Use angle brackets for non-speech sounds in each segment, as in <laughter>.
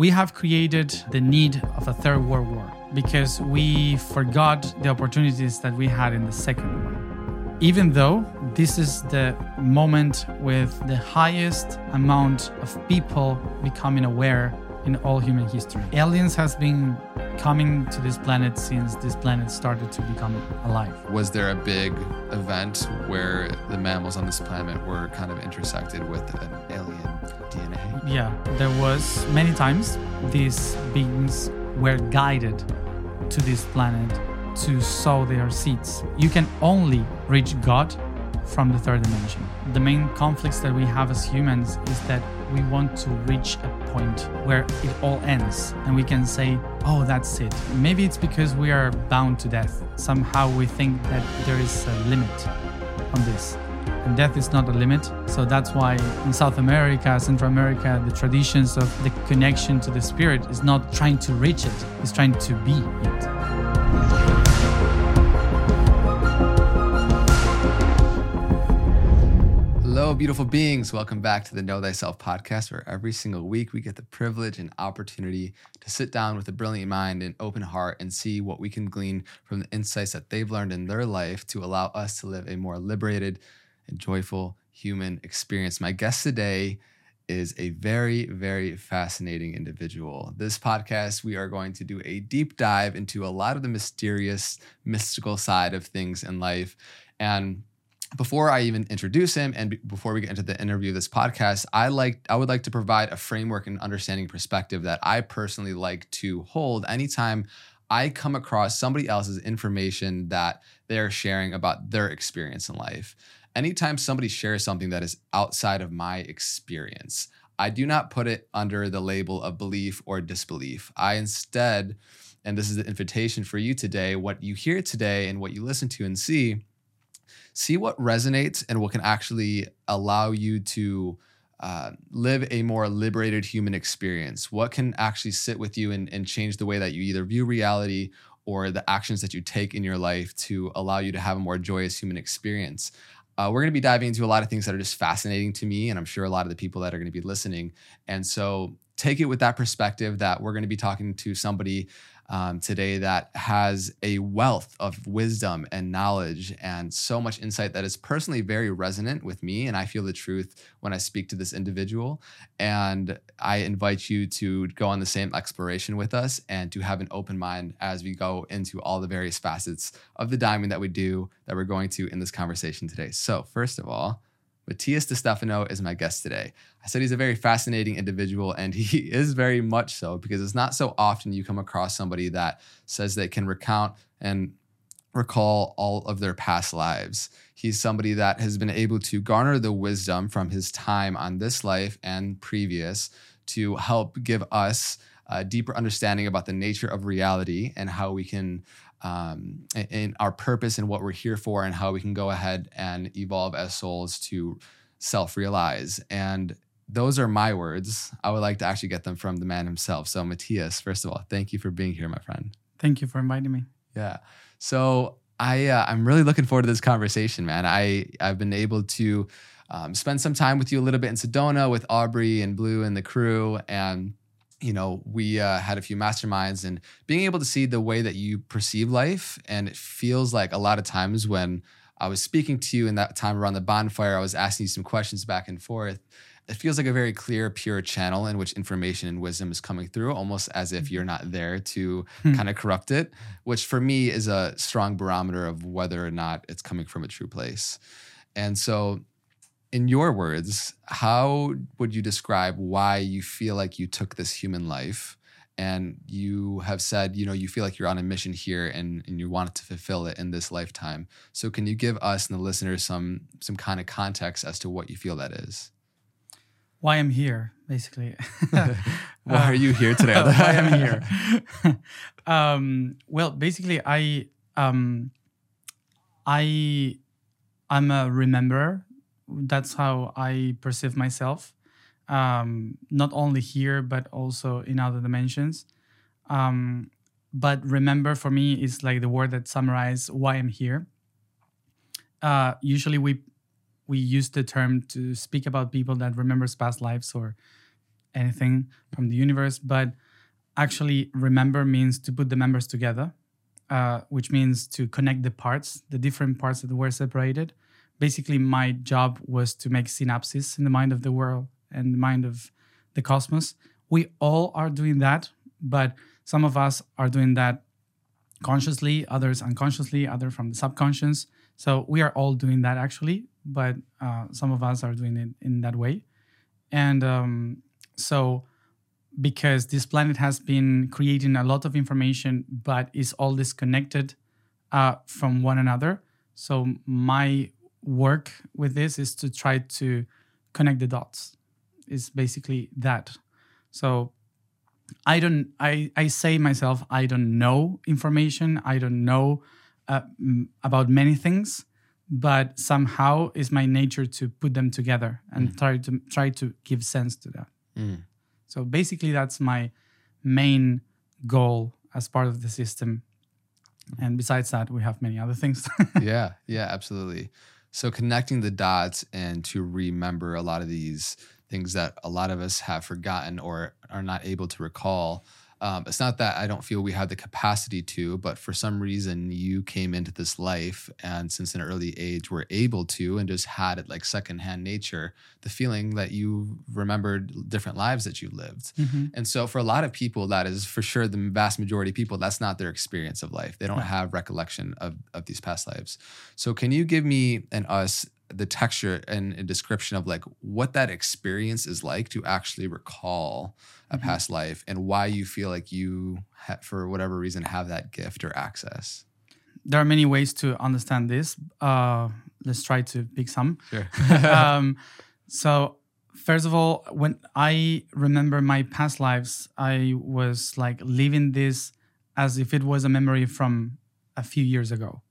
we have created the need of a third world war because we forgot the opportunities that we had in the second one. Even though this is the moment with the highest amount of people becoming aware in all human history. Aliens has been coming to this planet since this planet started to become alive. Was there a big event where the mammals on this planet were kind of intersected with an alien? Yeah, there was many times these beings were guided to this planet to sow their seeds. You can only reach God from the third dimension. The main conflicts that we have as humans is that we want to reach a point where it all ends and we can say, oh, that's it. Maybe it's because we are bound to death. Somehow we think that there is a limit on this. And death is not a limit. So that's why in South America, Central America, the traditions of the connection to the spirit is not trying to reach it, it's trying to be it. Hello, beautiful beings. Welcome back to the Know Thyself podcast, where every single week we get the privilege and opportunity to sit down with a brilliant mind and open heart and see what we can glean from the insights that they've learned in their life to allow us to live a more liberated joyful human experience. My guest today is a very, very fascinating individual. This podcast, we are going to do a deep dive into a lot of the mysterious, mystical side of things in life. And before I even introduce him and before we get into the interview of this podcast, I like I would like to provide a framework and understanding perspective that I personally like to hold anytime I come across somebody else's information that they are sharing about their experience in life. Anytime somebody shares something that is outside of my experience, I do not put it under the label of belief or disbelief. I instead, and this is the invitation for you today, what you hear today and what you listen to and see see what resonates and what can actually allow you to uh, live a more liberated human experience. What can actually sit with you and, and change the way that you either view reality or the actions that you take in your life to allow you to have a more joyous human experience. Uh, we're going to be diving into a lot of things that are just fascinating to me, and I'm sure a lot of the people that are going to be listening. And so take it with that perspective that we're going to be talking to somebody um, today that has a wealth of wisdom and knowledge and so much insight that is personally very resonant with me. And I feel the truth when I speak to this individual. And I invite you to go on the same exploration with us and to have an open mind as we go into all the various facets of the diamond that we do that we're going to in this conversation today. So, first of all, Matías Stefano is my guest today. I said he's a very fascinating individual, and he <laughs> is very much so because it's not so often you come across somebody that says they can recount and recall all of their past lives. He's somebody that has been able to garner the wisdom from his time on this life and previous to help give us a deeper understanding about the nature of reality and how we can um, and our purpose and what we're here for, and how we can go ahead and evolve as souls to self realize. And those are my words. I would like to actually get them from the man himself. So, Matías, first of all, thank you for being here, my friend. Thank you for inviting me. Yeah. So, I uh, I'm really looking forward to this conversation, man. I I've been able to um, spend some time with you a little bit in Sedona with Aubrey and Blue and the crew, and you know, we uh, had a few masterminds and being able to see the way that you perceive life. And it feels like a lot of times when I was speaking to you in that time around the bonfire, I was asking you some questions back and forth. It feels like a very clear, pure channel in which information and wisdom is coming through, almost as if you're not there to hmm. kind of corrupt it, which for me is a strong barometer of whether or not it's coming from a true place. And so in your words, how would you describe why you feel like you took this human life? And you have said, you know, you feel like you're on a mission here and, and you wanted to fulfill it in this lifetime. So can you give us and the listeners some some kind of context as to what you feel that is? Why I'm here, basically. <laughs> why are you here today? <laughs> why I'm <laughs> here. um, well, basically, I um, I I'm a rememberer that's how I perceive myself, um, not only here but also in other dimensions. Um, but remember, for me, is like the word that summarizes why I'm here. Uh, usually, we we use the term to speak about people that remembers past lives or anything from the universe, but actually, remember means to put the members together, uh, which means to connect the parts, the different parts that were separated. Basically, my job was to make synapses in the mind of the world and the mind of the cosmos. We all are doing that, but some of us are doing that consciously, others unconsciously, other from the subconscious. So we are all doing that actually, but uh, some of us are doing it in that way. And um, so, because this planet has been creating a lot of information, but is all disconnected uh, from one another. So my work with this is to try to connect the dots. Is basically that. So I don't. I I say myself I don't know information. I don't know uh, about many things, but somehow it's my nature to put them together and mm. try to try to give sense to that. Mm. So basically, that's my main goal as part of the system. And besides that, we have many other things. <laughs> yeah, yeah, absolutely. So connecting the dots and to remember a lot of these things that a lot of us have forgotten or are not able to recall. Um, it's not that I don't feel we have the capacity to, but for some reason you came into this life and since an early age were able to and just had it like secondhand nature, the feeling that you remembered different lives that you lived. Mm-hmm. And so for a lot of people, that is for sure the vast majority of people, that's not their experience of life. They don't have recollection of, of these past lives. So can you give me and us the texture and a description of like what that experience is like to actually recall a mm-hmm. past life and why you feel like you ha- for whatever reason have that gift or access there are many ways to understand this uh, let's try to pick some sure. <laughs> um, so first of all when i remember my past lives i was like living this as if it was a memory from a few years ago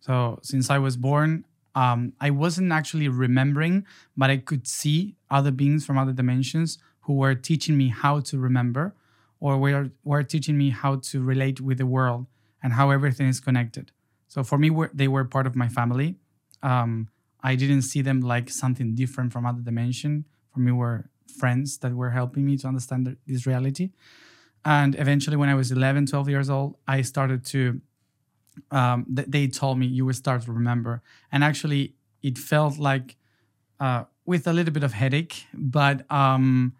so since i was born um, I wasn't actually remembering, but I could see other beings from other dimensions who were teaching me how to remember or were, were teaching me how to relate with the world and how everything is connected. So for me, they were part of my family. Um, I didn't see them like something different from other dimension. For me, were friends that were helping me to understand this reality. And eventually, when I was 11, 12 years old, I started to um, th- they told me you will start to remember. And actually, it felt like uh, with a little bit of headache, but um,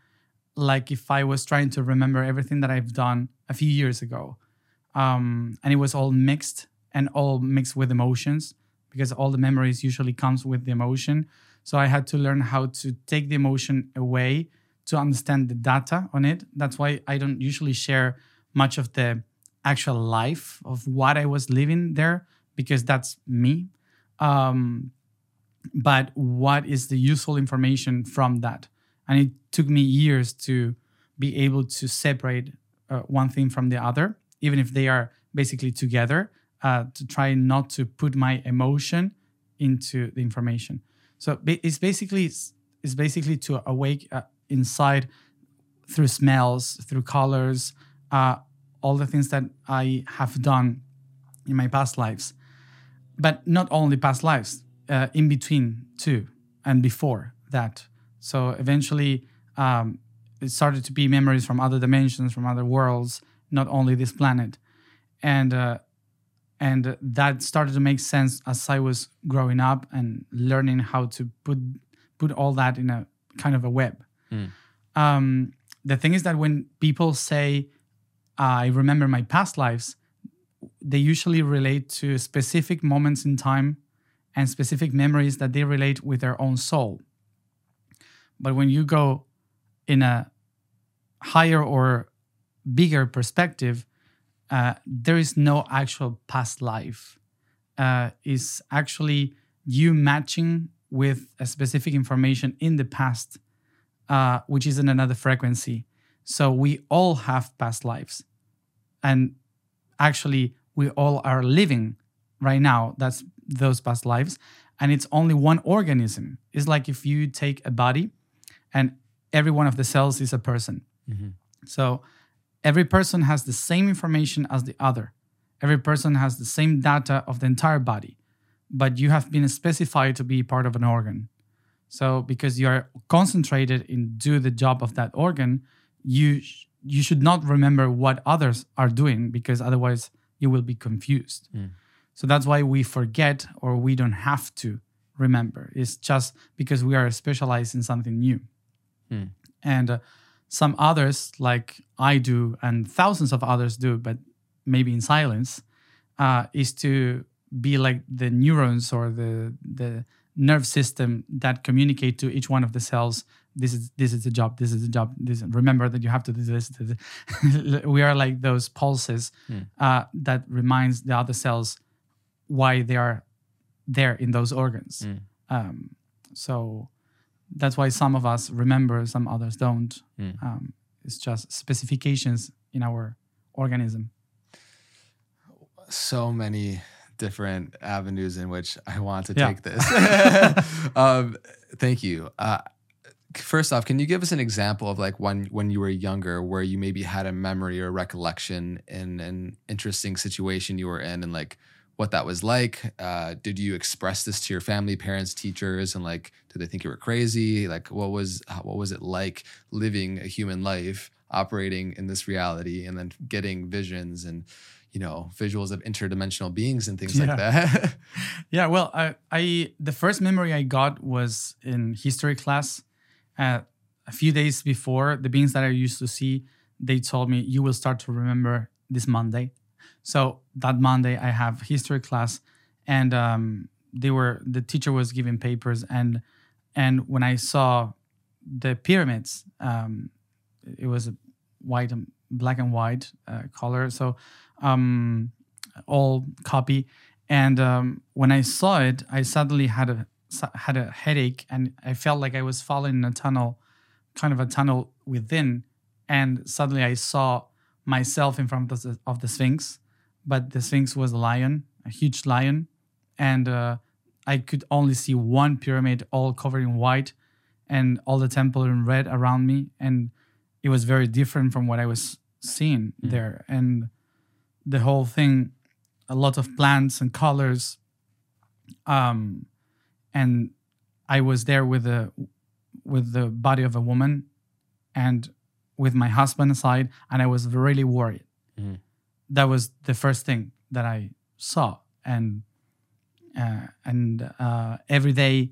like if I was trying to remember everything that I've done a few years ago. Um, and it was all mixed and all mixed with emotions because all the memories usually comes with the emotion. So I had to learn how to take the emotion away to understand the data on it. That's why I don't usually share much of the actual life of what I was living there because that's me. Um, but what is the useful information from that? And it took me years to be able to separate uh, one thing from the other, even if they are basically together, uh, to try not to put my emotion into the information. So it's basically it's basically to awake uh, inside through smells, through colors, uh, all the things that I have done in my past lives, but not only past lives, uh, in between too, and before that. So eventually, um, it started to be memories from other dimensions, from other worlds, not only this planet, and uh, and that started to make sense as I was growing up and learning how to put put all that in a kind of a web. Mm. Um, the thing is that when people say I remember my past lives, they usually relate to specific moments in time and specific memories that they relate with their own soul. But when you go in a higher or bigger perspective, uh, there is no actual past life. Uh, is actually you matching with a specific information in the past, uh, which is in another frequency. So we all have past lives. And actually, we all are living right now. That's those past lives. And it's only one organism. It's like if you take a body and every one of the cells is a person. Mm-hmm. So every person has the same information as the other. Every person has the same data of the entire body, but you have been specified to be part of an organ. So because you are concentrated in do the job of that organ, you sh- you should not remember what others are doing because otherwise you will be confused. Mm. So that's why we forget or we don't have to remember. It's just because we are specialized in something new. Mm. And uh, some others, like I do, and thousands of others do, but maybe in silence, uh, is to be like the neurons or the the nerve system that communicate to each one of the cells. This is this is the job. This is the job. This remember that you have to do this. this. <laughs> we are like those pulses Hmm. uh, that reminds the other cells why they are there in those organs. Hmm. Um, so that's why some of us remember, some others don't. Hmm. Um, it's just specifications in our organism. so many different avenues in which I want to Yeah. take this. <laughs> um, thank you. Uh, first off, can you give us an example of like when when you were younger, where you maybe had a memory or recollection in an interesting situation you were in, and like what that was like? Uh, did you express this to your family, parents, teachers, and like did they think you were crazy? Like what was what was it like living a human life, operating in this reality, and then getting visions and you know visuals of interdimensional beings and things like that? <laughs> Yeah, well, I, I the first memory I got was in history class. Uh, a few days before, the beings that I used to see, they told me you will start to remember this Monday. So that Monday, I have history class, and um, they were the teacher was giving papers, and and when I saw the pyramids, um, it was white and black and white uh, color, so um, all copy. And um, when I saw it, I suddenly had a had a headache, and I felt like I was falling in a tunnel, kind of a tunnel within. And suddenly I saw myself in front of the, of the Sphinx, but the Sphinx was a lion, a huge lion, and uh, I could only see one pyramid all covered in white, and all the temple in red around me, and it was very different from what I was seeing Mm. there, and the whole thing, a lot of plants and colors, um, and I was there with the with the body of a woman, and with my husband aside, and I was really worried. Mhm. That was the first thing that I saw, and uh, and uh, every day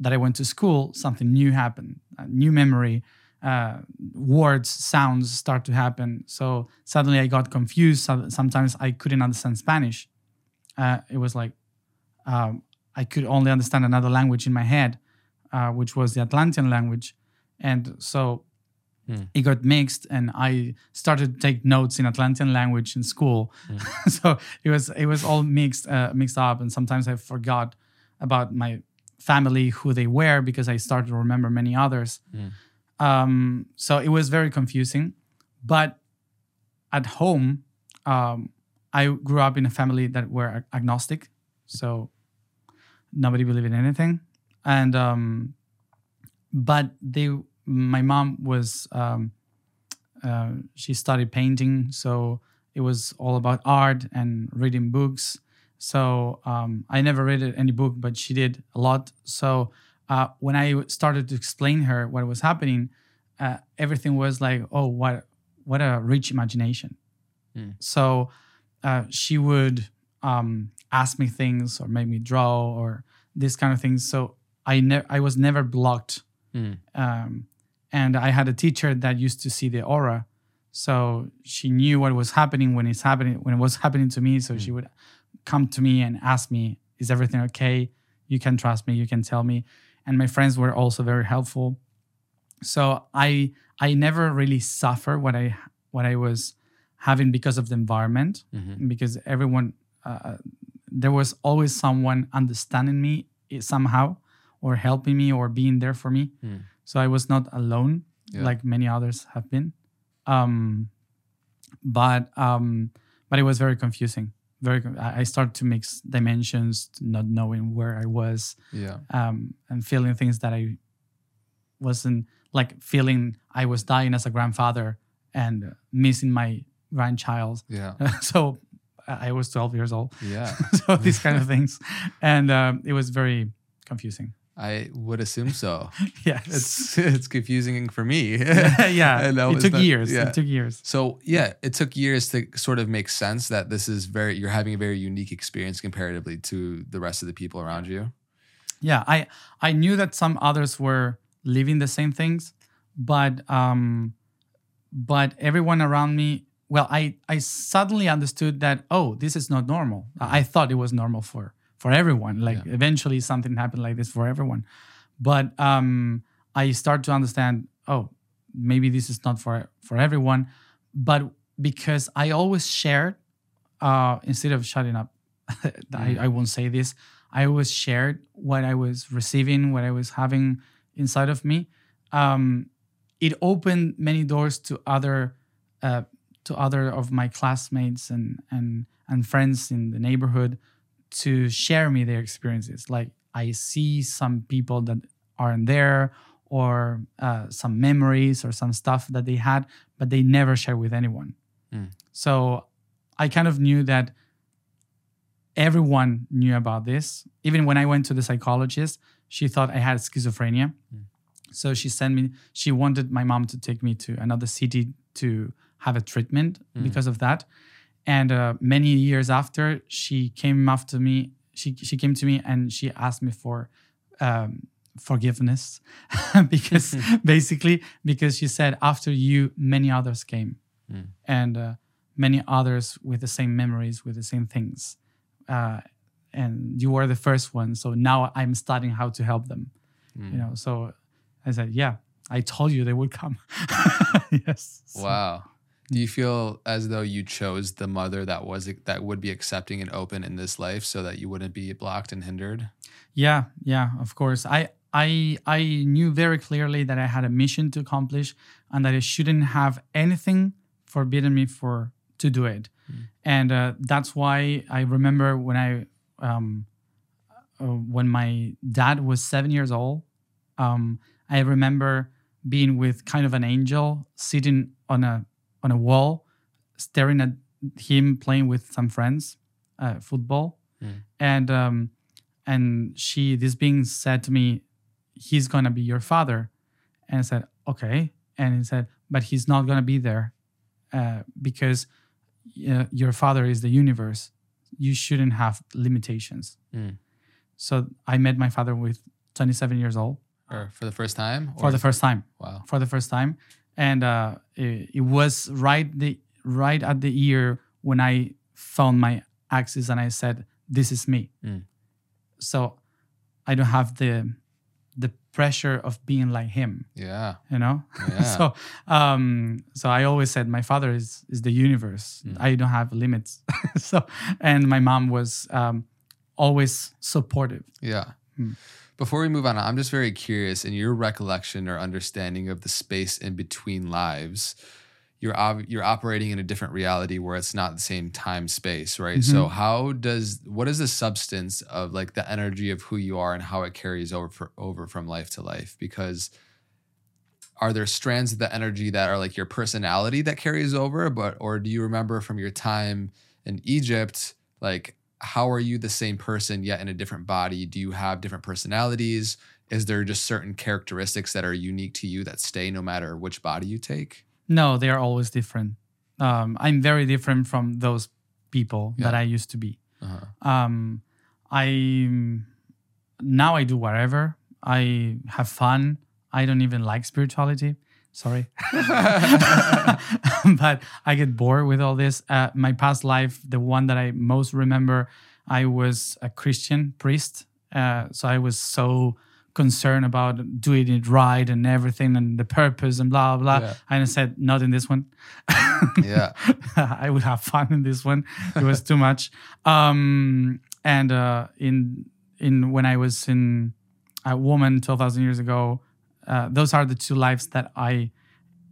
that I went to school, something new happened, a new memory, uh, words, sounds start to happen. So suddenly I got confused. Sometimes I couldn't understand Spanish. Uh, it was like um, I could only understand another language in my head, uh, which was the Atlantean language, and so Hmm. it got mixed. And I started to take notes in Atlantean language in school, <laughs> so it was it was all mixed uh, mixed up. And sometimes I forgot about my family, who they were, because I started to remember many others. Um, so it was very confusing. But at home, um, I grew up in a family that were agnostic, so nobody believed in anything. And um, but they, my mom was, um, uh, she studied painting, so it was all about art and reading books. So um, I never read any book, but she did a lot. So uh, when I started to explain her what was happening, uh, everything was like, oh, what what a rich imagination. Mm. So uh, she would um, ask me things or make me draw or this kind of things. So I ne- I was never blocked. Mm. Um, and I had a teacher that used to see the aura, so she knew what was happening when it's happening when it was happening to me. So she would come to me and ask me, "Is everything okay? You can trust me. You can tell me." And my friends were also very helpful. So I I never really suffer what I what I was having because of the environment Mhm. because everyone uh, there was always someone understanding me somehow or helping me or being there for me Mm. So i was not alone Yeah. like many others have been um but um but it was very confusing very i started to mix dimensions not knowing where i was Yeah. um and feeling things that i wasn't like feeling i was dying as a grandfather and missing my grandchild Yeah. <laughs> so I I was 12 years old. Yeah. <laughs> so these kind of things, and um, it was very confusing. I would assume so. <laughs> yes. it's it's confusing for me. <laughs> yeah. <laughs> It took not- years. yeah. It took years. So yeah, it took years to sort of make sense that this is very you're having a very unique experience comparatively to the rest of the people around you. yeah i i knew that some others were living the same things but um but everyone around me well i i suddenly understood that oh this is not normal I thought it was normal for for everyone. Like Yeah. eventually something happened like this for everyone. But um i start to understand oh maybe this is not for for everyone. But because i always shared uh instead of shutting up <laughs> I, I won't say this. I always shared what i was receiving what i was having inside of me. Um it opened many doors to other uh, to other of my classmates and and and friends in the neighborhood to share me their experiences. Like i see some people that aren't there or uh, some memories or some stuff that they had but they never share with anyone. Mm. so i kind of knew that everyone knew about this. Even when i went to the psychologist she thought i had schizophrenia. So she sent me she wanted my mom to take me to another city to have a treatment Mm. because of that and uh, many years after she came after me she, she came to me and she asked me for um, forgiveness <laughs> because <laughs> basically because she said after you many others came Mm. and uh, many others with the same memories with the same things uh, and you were the first one so now i'm studying how to help them Mm. you know so i said yeah i told you they would come <laughs> yes Wow. Do you feel as though you chose the mother that was that would be accepting and open in this life so that you wouldn't be blocked and hindered? Yeah, yeah, of course. I I I knew very clearly that I had a mission to accomplish and that I shouldn't have anything forbidden me for to do it. And uh, that's why I remember when I um uh, when my dad was 7 years old, um I remember being with kind of an angel sitting on a on a wall staring at him playing with some friends uh, football. And um and she this being said to me he's gonna be your father. And i said okay. And he said but he's not gonna be there uh, because uh, your father is the universe. You shouldn't have limitations. Mm. so i met my father with 27 years old. Or for the first time? for the first time. Wow. for the first time and uh, it, it was right the right at the year when i found my axis and i said this is me Mm. so i don't have the the pressure of being like him Yeah. you know Yeah. <laughs> so um so i always said my father is is the universe Mm. i don't have limits <laughs> so and my mom was um always supportive Yeah. Hmm. Before we move on, I'm just very curious in your recollection or understanding of the space in between lives. You're ob- you're operating in a different reality where it's not the same time space, right? So Mm-hmm. how does what is the substance of like the energy of who you are and how it carries over for, over from life to life? Because are there strands of the energy that are like your personality that carries over, but or do you remember from your time in Egypt like how are you the same person yet in a different body? Do you have different personalities? Is there just certain characteristics that are unique to you that stay no matter which body you take? no they are always different um i'm very different from those people that i used to be Uh-huh. um i now i do whatever i have fun i don't even like spirituality sorry <laughs> <laughs> but i get bored with all this uh, my past life the one that i most remember i was a christian priest uh, so i was so concerned about doing it right and everything and the purpose and blah blah blah Yeah. and i said not in this one <laughs> Yeah. I would have fun in this one. It was too much. Um, and uh, in in when I was in a woman twelve thousand years ago, uh, those are the two lives that I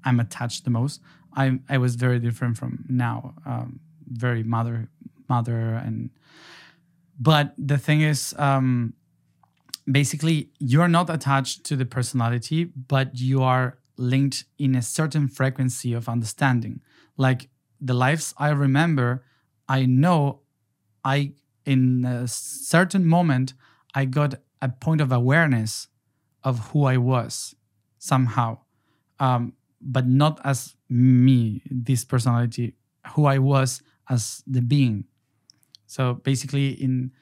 am attached the most. I I was very different from now. Um, very mother mother and but the thing is um, basically you're not attached to the personality but you are linked in a certain frequency of understanding like the lives i remember i know i in a certain moment i got a point of awareness of who I was somehow, um, but not as me, this personality, who I was as the being. So basically, in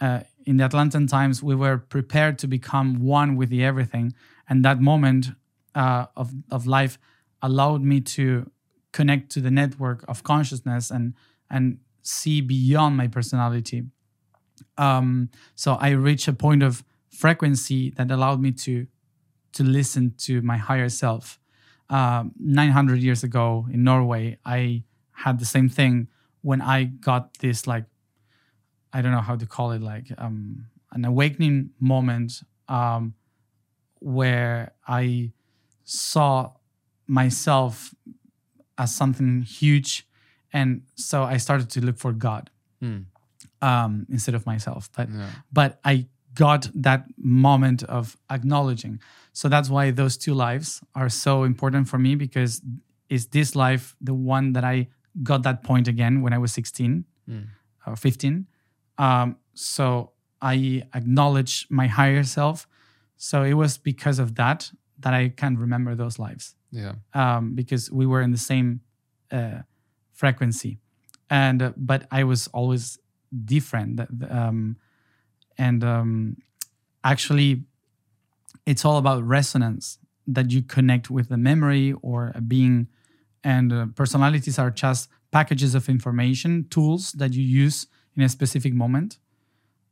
uh, in the Atlantean times, we were prepared to become one with the everything, and that moment uh, of of life allowed me to connect to the network of consciousness and and see beyond my personality. Um, so I reached a point of frequency that allowed me to to listen to my higher self. Uh, 900 years ago in Norway, I had the same thing when I got this like I don't know how to call it like um, an awakening moment um, where I saw myself as something huge, and so I started to look for God um, instead of myself. But Yeah. but I got that moment of acknowledging. So that's why those two lives are so important for me because is this life the one that I got that point again when I was 16 Mm. or 15. Um, so I acknowledge my higher self. So it was because of that that I can remember those lives Yeah. um, because we were in the same uh, frequency, and uh, but I was always different. Um, and um, actually, it's all about resonance that you connect with the memory or a being, and uh, personalities are just packages of information, tools that you use in a specific moment,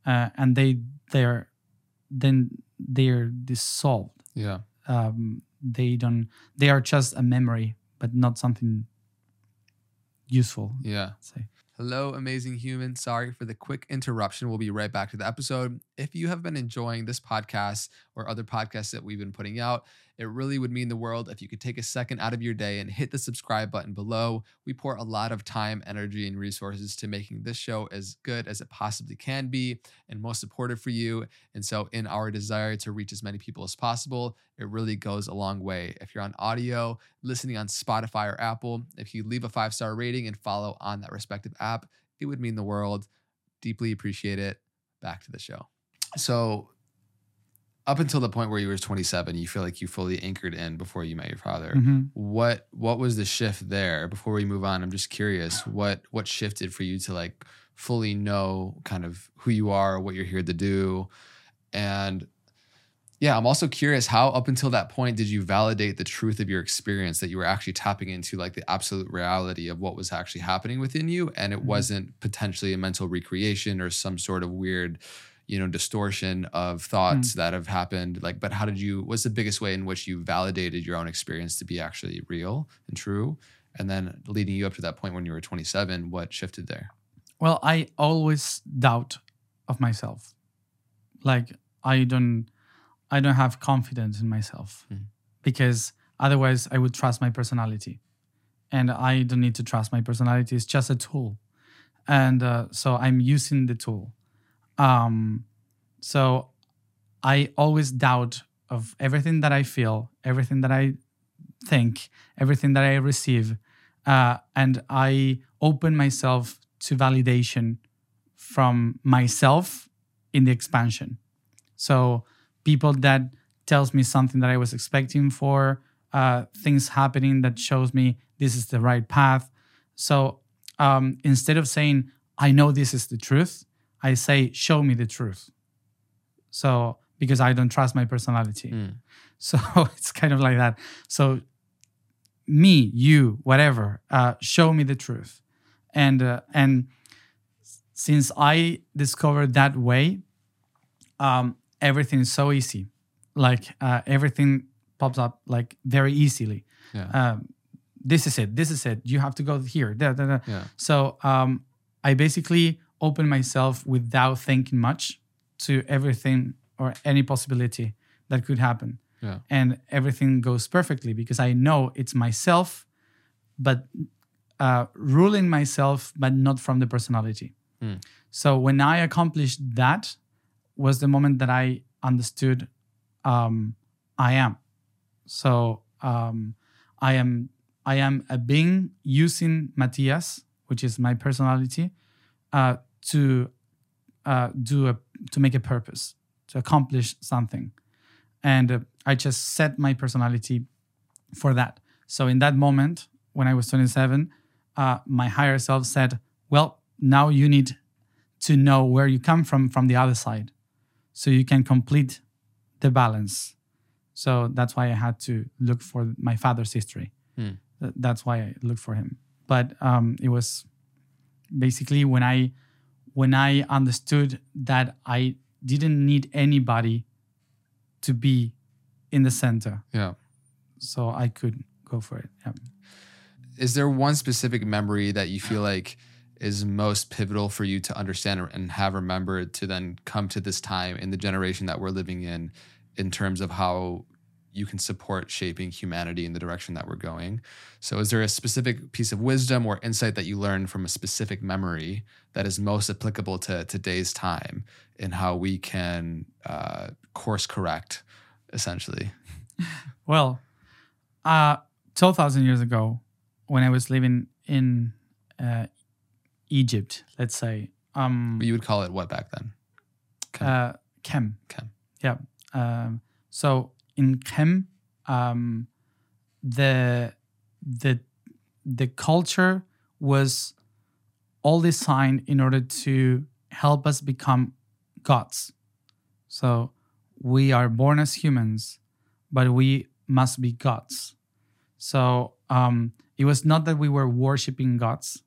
uh, and they they're then they're dissolved Yeah. um, they don't they are just a memory but not something useful Yeah. say Hello, amazing human. Sorry for the quick interruption. We'll be right back to the episode. If you have been enjoying this podcast or other podcasts that we've been putting out, it really would mean the world if you could take a second out of your day and hit the subscribe button below. We pour a lot of time, energy, and resources to making this show as good as it possibly can be and most supportive for you. And so, in our desire to reach as many people as possible, it really goes a long way. If you're on audio, listening on Spotify or Apple, if you leave a five star rating and follow on that respective app, it would mean the world. Deeply appreciate it. Back to the show. So, up until the point where you were 27, you feel like you fully anchored in before you met your father. Mhm. What what was the shift there? Before we move on, I'm just curious what what shifted for you to like fully know kind of who you are, what you're here to do, and yeah, I'm also curious how up until that point did you validate the truth of your experience that you were actually tapping into like the absolute reality of what was actually happening within you and it Mhm. wasn't potentially a mental recreation or some sort of weird you know distortion of thoughts that have happened like but how did you what's the biggest way in which you validated your own experience to be actually real and true? And then leading you up to that point when you were 27 what shifted there? Well i always doubt of myself. Like i don't i don't have confidence in myself Mhm. because otherwise i would trust my personality. And i don't need to trust my personality. It's just a tool. And uh, so i'm using the tool um, so i always doubt of everything that i feel everything that i think everything that i receive uh, and i open myself to validation from myself in the expansion. So people that tells me something that i was expecting for uh, things happening that shows me this is the right path. So um, instead of saying i know this is the truth i say show me the truth. So because i don't trust my personality. Mm. <laughs> so it's kind of like that. So me you whatever uh, show me the truth. And uh, and since i discovered that way um, everything is so easy. Like uh, everything pops up like very easily. Yeah. Um, this is it this is it you have to go here da, da, da. yeah. So um, i basically open myself without thinking much to everything or any possibility that could happen yeah and everything goes perfectly because I know it's myself, but uh, ruling myself, but not from the personality. Hmm. So when I accomplished that, was the moment that I understood um, I am. So um, I am I am a being using Matías, which is my personality, uh, to uh, do a to make a purpose. to accomplish something. And uh, I just set my personality for that. So in that moment, when I was 27, uh, my higher self said, Well, now you need to know where you come from from the other side so you can complete the balance. So that's why I had to look for my father's history. Th- That's why I looked for him. But um, it was basically when I when I understood that I didn't need anybody to be in the center, Yeah. so I could go for it. Yeah. Is there one specific memory that you feel like is most pivotal for you to understand and have remembered to then come to this time in the generation that we're living in, in terms of how you can support shaping humanity in the direction that we're going? So, is there a specific piece of wisdom or insight that you learned from a specific memory that is most applicable to today's time in how we can uh, course correct, essentially? <laughs> Well, uh, 2,000 years ago, when I was living in uh, Egypt, let's say, um, You would call it what back then? uh, Kem. Kem. Yeah. Um, so in Kem, um, the the the culture was all designed in order to help us become gods. So we are born as humans, but we must be gods. So um, it was not that we were worshiping gods;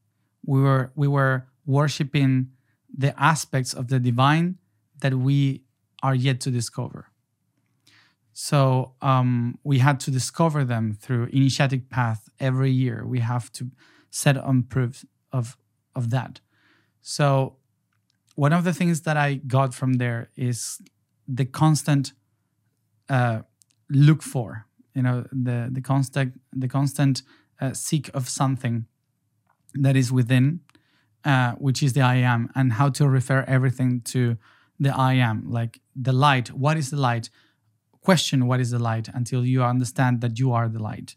we were we were worshiping the aspects of the divine that we are yet to discover. So um, we had to discover them through initiatic path every year. We have to set on proof of of that. So one of the things that I got from there is the constant uh, look for, you know, the the constant the constant uh, seek of something that is within, uh, which is the I am, and how to refer everything to the I am, like the light. What is the light? Question what is the light until you understand that you are the light.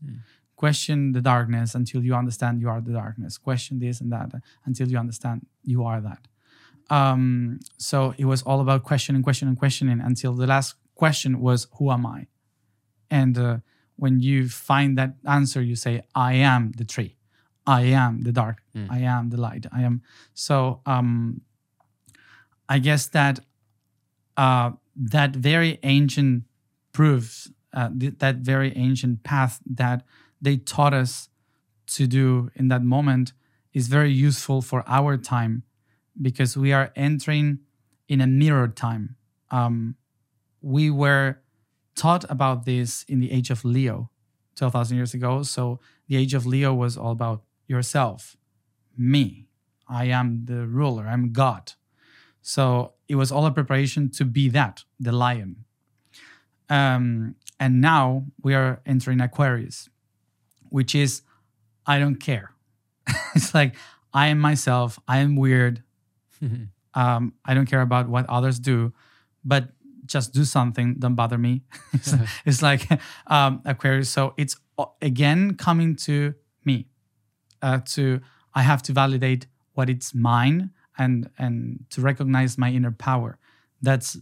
Question the darkness until you understand you are the darkness. Question this and that until you understand you are that. Um, so it was all about questioning, questioning, questioning until the last question was, Who am I? And uh, when you find that answer, you say, I am the tree. I am the dark. Mm. I am the light. I am. So um, I guess that uh, that very ancient proofs, uh, th- that very ancient path that they taught us to do in that moment is very useful for our time because we are entering in a mirror time. Um, we were taught about this in the age of Leo, 12,000 years ago. So the age of Leo was all about yourself, me. I am the ruler, I'm God. So it was all a preparation to be that, the lion. Um, and now we are entering Aquarius, which is I don't care. <laughs> it's like I am myself, I am weird. <laughs> Um, I don't care about what others do, but just do something, don't bother me. <laughs> it's, it's like um, Aquarius. So it's again coming to me, uh, to I have to validate what it's mine and and to recognize my inner power. That's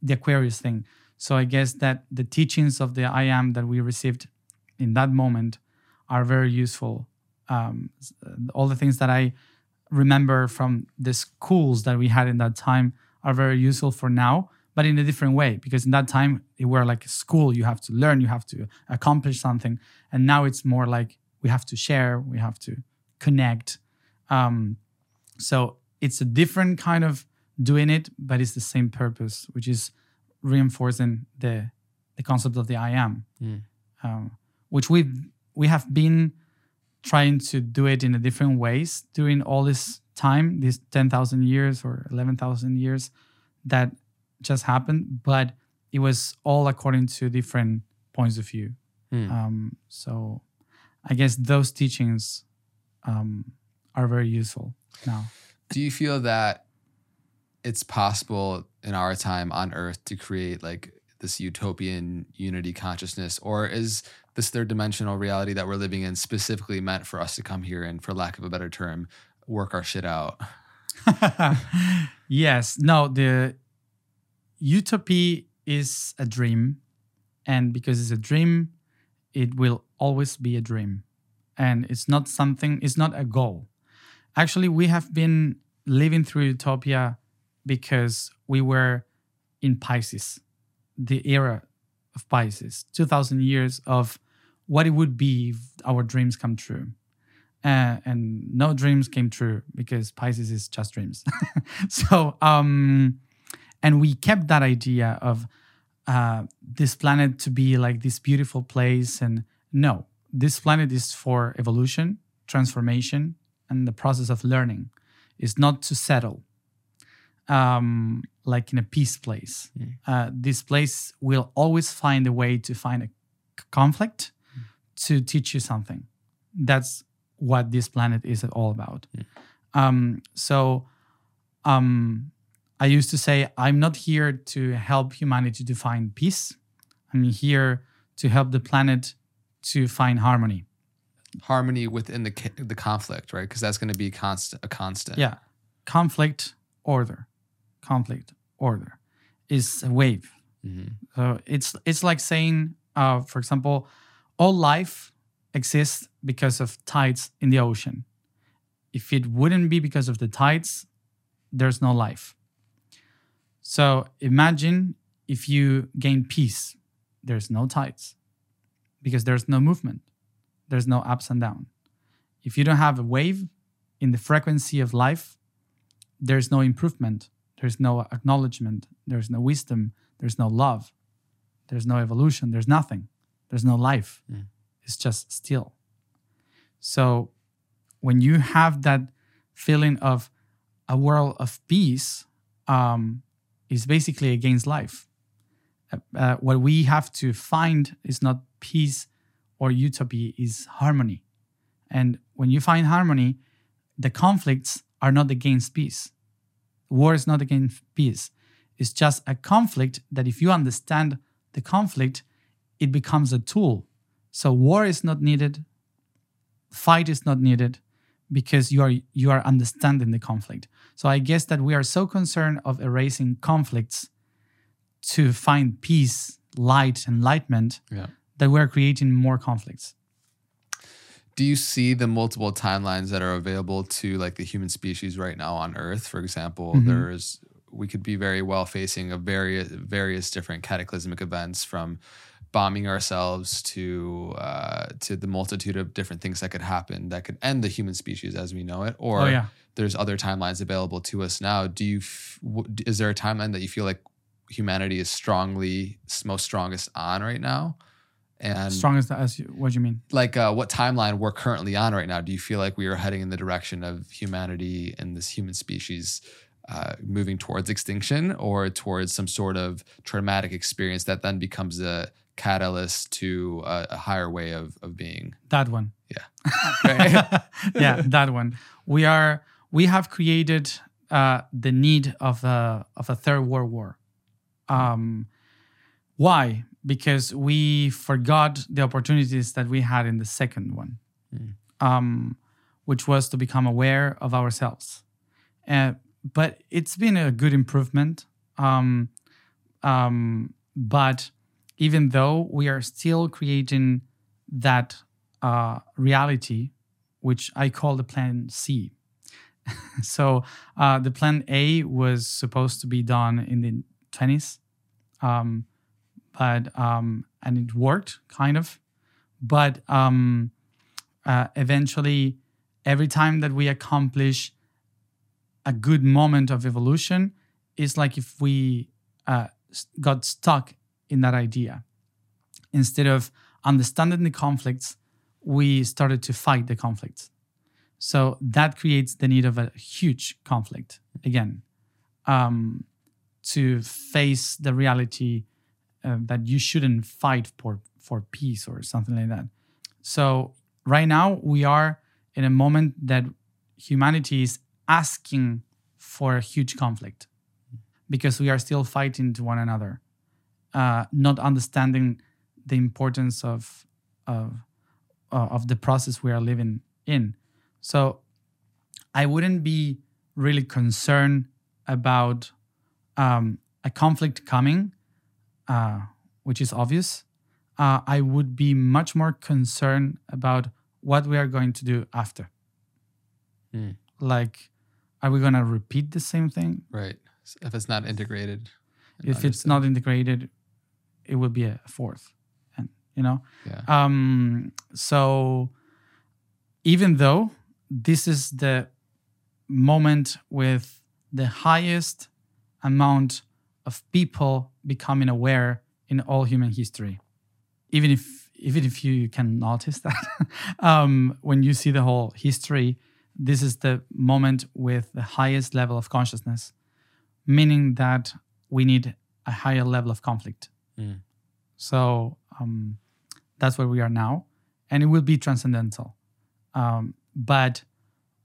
the Aquarius thing. So I guess that the teachings of the I am that we received in that moment are very useful. Um, all the things that I remember from the schools that we had in that time are very useful for now, but in a different way. Because in that time, it were like a school. You have to learn, you have to accomplish something, and now it's more like we have to share, we have to connect. Um, so it's a different kind of doing it, but it's the same purpose, which is reinforcing the the concept of the I am, Mm. um, which we we have been trying to do it in a different ways during all this time, these ten thousand years or eleven thousand years that just happened, but it was all according to different points of view. Hmm. Um, so I guess those teachings um, are very useful now. Do you feel that it's possible in our time on Earth to create like this utopian unity consciousness, or is this third dimensional reality that we're living in specifically meant for us to come here and, for lack of a better term, work our shit out? <laughs> yes. No, the utopia is a dream, and because it's a dream, it will always be a dream, and it's not something. It's not a goal. Actually, we have been living through utopia because we were in Pisces, the era of Pisces, 2000 years of what it would be if our dreams come true. Uh, and no dreams came true because Pisces is just dreams. <laughs> so, um, and we kept that idea of uh, this planet to be like this beautiful place. And no, this planet is for evolution, transformation, and the process of learning. It's not to settle um, like in a peace place. Mm. Uh, this place will always find a way to find a conflict to teach you something. That's what this planet is all about. Mm. Um, so um, I used to say, I'm not here to help humanity to find peace. I'm here to help the planet to find harmony. Harmony within the the conflict, right? Because that's going to be constant, a constant. Yeah. Conflict, order. Conflict, order is a wave. Mhm. So it's it's like saying, uh, for example, all life exists because of tides in the ocean. If it wouldn't be because of the tides, there's no life. So imagine if you gain peace, there's no tides because there's no movement, there's no ups and downs. If you don't have a wave in the frequency of life, there's no improvement, there's no acknowledgement, there's no wisdom, there's no love, there's no evolution, there's nothing, there's no life. Mm. It's just still. So when you have that feeling of a world of peace, um, is basically against life. Uh, uh, what we have to find is not peace or utopia, is harmony. And when you find harmony, the conflicts are not against peace. War is not against peace. It's just a conflict that if you understand the conflict, it becomes a tool. So war is not needed, fight is not needed because you are you are understanding the conflict. So I guess that we are so concerned of erasing conflicts to find peace, light, enlightenment Yeah. that we're creating more conflicts. Do you see the multiple timelines that are available to like the human species right now on Earth? For example, Mhm. there's we could be very well facing a various various different cataclysmic events from bombing ourselves to uh, to the multitude of different things that could happen that could end the human species as we know it. Or oh yeah. there's other timelines available to us now. Do you f- is there a timeline that you feel like humanity is strongly most strongest on right now? And Strongest as that as you, what do you mean? like uh, what timeline we're currently on right now. Do you feel like we are heading in the direction of humanity and this human species uh, moving towards extinction or towards some sort of traumatic experience that then becomes a catalyst to a, a higher way of, of being? That one. Right? <laughs> <laughs> yeah, that one. We are we have created uh, the need of a of a third world war. Um, why? Because we forgot the opportunities that we had in the second one, Mm. um, which was to become aware of ourselves. Uh, but it's been a good improvement. Um, um, but even though we are still creating that uh, reality, which I call the plan C. <laughs> so uh, the plan A was supposed to be done in the 20s, um, but um, and it worked kind of, but um, uh, eventually, every time that we accomplish a good moment of evolution, it's like if we uh, got stuck in that idea instead of understanding the conflicts we started to fight the conflicts. So that creates the need of a huge conflict again um, to face the reality uh, that you shouldn't fight for, for peace or something like that. So right now we are in a moment that humanity is asking for a huge conflict because we are still fighting to one another, uh, not understanding the importance of of uh, of the process we are living in. So I wouldn't be really concerned about um, a conflict coming, uh, which is obvious, uh, I would be much more concerned about what we are going to do after. Hmm. Like, are we going to repeat the same thing? Right. If it's not integrated. If it's not integrated, it would be a fourth. And, you know, Yeah. um, so even though this is the moment with the highest amount of people becoming aware in all human history, even if even if you can notice that, <laughs> um, when you see the whole history, this is the moment with the highest level of consciousness, meaning that we need a higher level of conflict. Mm. So um, that's where we are now, and it will be transcendental. Um, but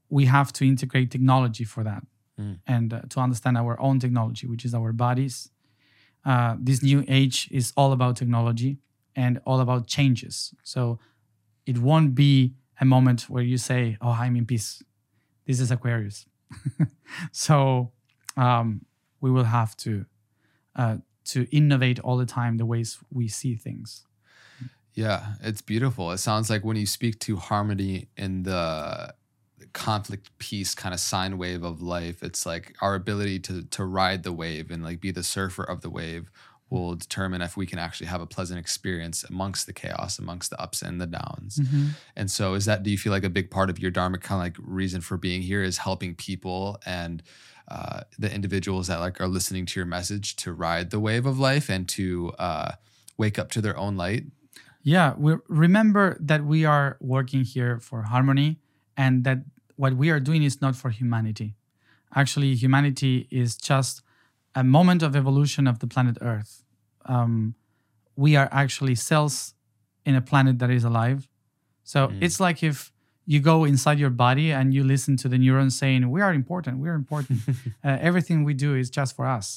we have to integrate technology for that, Mm. and uh, to understand our own technology, which is our bodies. Uh, this new age is all about technology and all about changes. So it won't be a moment where you say, "Oh, I'm in peace." This is Aquarius. <laughs> so um, we will have to uh, to innovate all the time the ways we see things. Yeah, it's beautiful. It sounds like when you speak to harmony in the conflict peace kind of sine wave of life, it's like our ability to to ride the wave and like be the surfer of the wave will determine if we can actually have a pleasant experience amongst the chaos, amongst the ups and the downs. And so is that do you feel like a big part of your dharma kind of like reason for being here is helping people and uh, the individuals that like are listening to your message to ride the wave of life and to uh, wake up to their own light Yeah, we remember that we are working here for harmony and that what we are doing is not for humanity. Actually, humanity is just a moment of evolution of the planet Earth. Um, we are actually cells in a planet that is alive. So Mm. it's like if you go inside your body and you listen to the neurons saying, We are important, we are important. <laughs> uh, everything we do is just for us.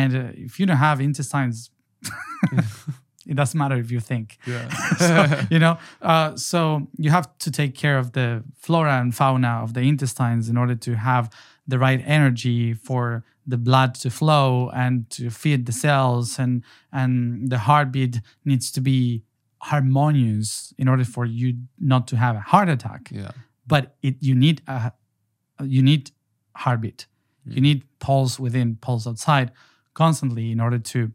And uh, if you don't have intestines, <laughs> it doesn't matter if you think. Yeah. <laughs> so, you know, uh, so you have to take care of the flora and fauna of the intestines in order to have the right energy for the blood to flow and to feed the cells and and the heartbeat needs to be harmonious in order for you not to have a heart attack yeah. but it you need a you need heartbeat you need pulse within pulse outside constantly in order to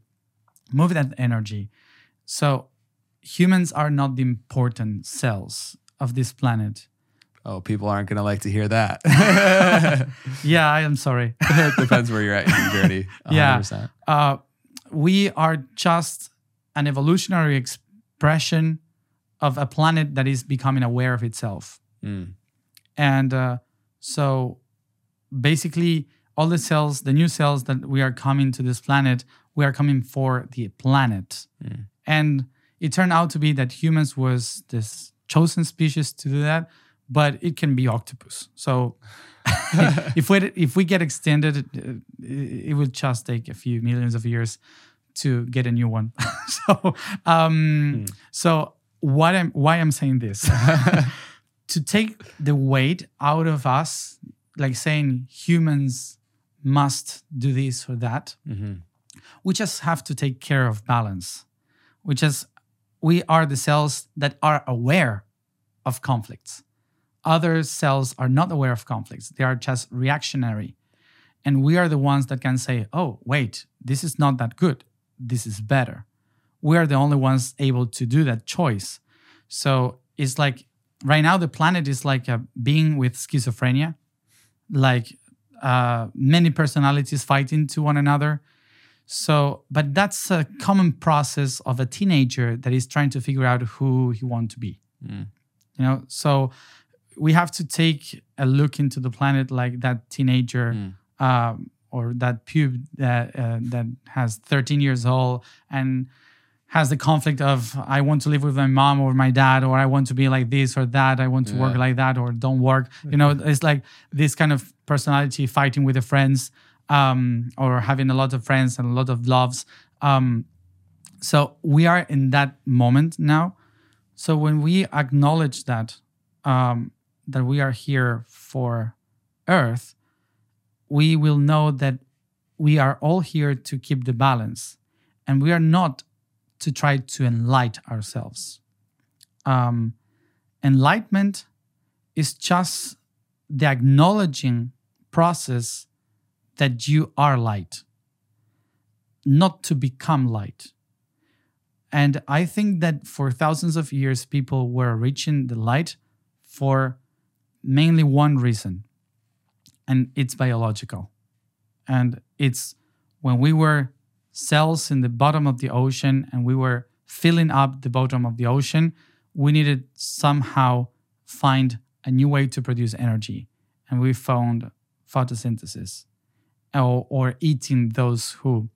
move that energy so humans are not the important cells of this planet Oh, people aren't going to like to hear that. <laughs> yeah i am sorry it <laughs> depends where you're at in your journey. <laughs> Yeah. 100%. uh, we are just an evolutionary expression of a planet that is becoming aware of itself Mm. And uh, so basically, all the cells, the new cells that we are coming to this planet, we are coming for the planet. Mm. And it turned out to be that humans was this chosen species to do that, but it can be octopus. So <laughs> if we if we get extended, it, it would just take a few millions of years to get a new one. <laughs> so um, so what I'm why I'm saying this <laughs> to take the weight out of us, like saying humans must do this or that. Mhm. We just have to take care of balance. We is we are the cells that are aware of conflicts. Other cells are not aware of conflicts. They are just reactionary. And we are the ones that can say, oh, wait, this is not that good. This is better. We are the only ones able to do that choice. So it's like right now, the planet is like a being with schizophrenia, like uh, many personalities fighting to one another. So, but that's a common process of a teenager that is trying to figure out who he wants to be. Mm. You know, so we have to take a look into the planet like that teenager Mm. um, or that pube that uh, that has 13 years old and has the conflict of I want to live with my mom or my dad or I want to be like this or that I want to work like that or don't work you know it's like this kind of personality fighting with the friends um, or having a lot of friends and a lot of loves. Um, so we are in that moment now. So when we acknowledge that um, that we are here for earth we will know that we are all here to keep the balance, and we are not to try to enlighten ourselves. Um, enlightenment is just the acknowledging process that you are light, not to become light. And I think that for thousands of years, people were reaching the light for mainly one reason, and it's biological. And it's when we were cells in the bottom of the ocean and we were filling up the bottom of the ocean, we needed somehow find a new way to produce energy. And we found photosynthesis or, or eating those who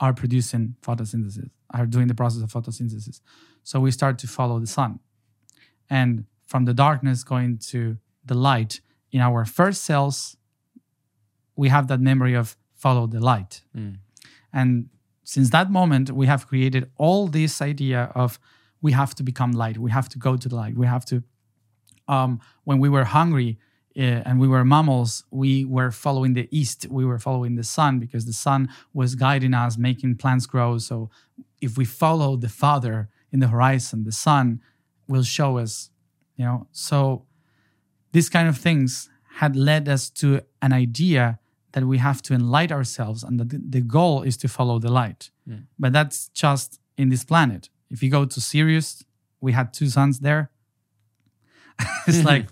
are producing photosynthesis, are doing the process of photosynthesis. So we start to follow the sun. And from the darkness going to the light, in our first cells, we have that memory of follow the light. Mm. And since that moment, we have created all this idea of we have to become light, we have to go to the light, we have to. Um, when we were hungry, and we were mammals, we were following the east, we were following the sun because the sun was guiding us, making plants grow. So if we follow the father in the horizon, the sun will show us, you know. So these kind of things had led us to an idea that we have to enlighten ourselves and that the goal is to follow the light. Mm. But that's just in this planet. If you go to Sirius, we had two suns there. <laughs> it's <laughs> like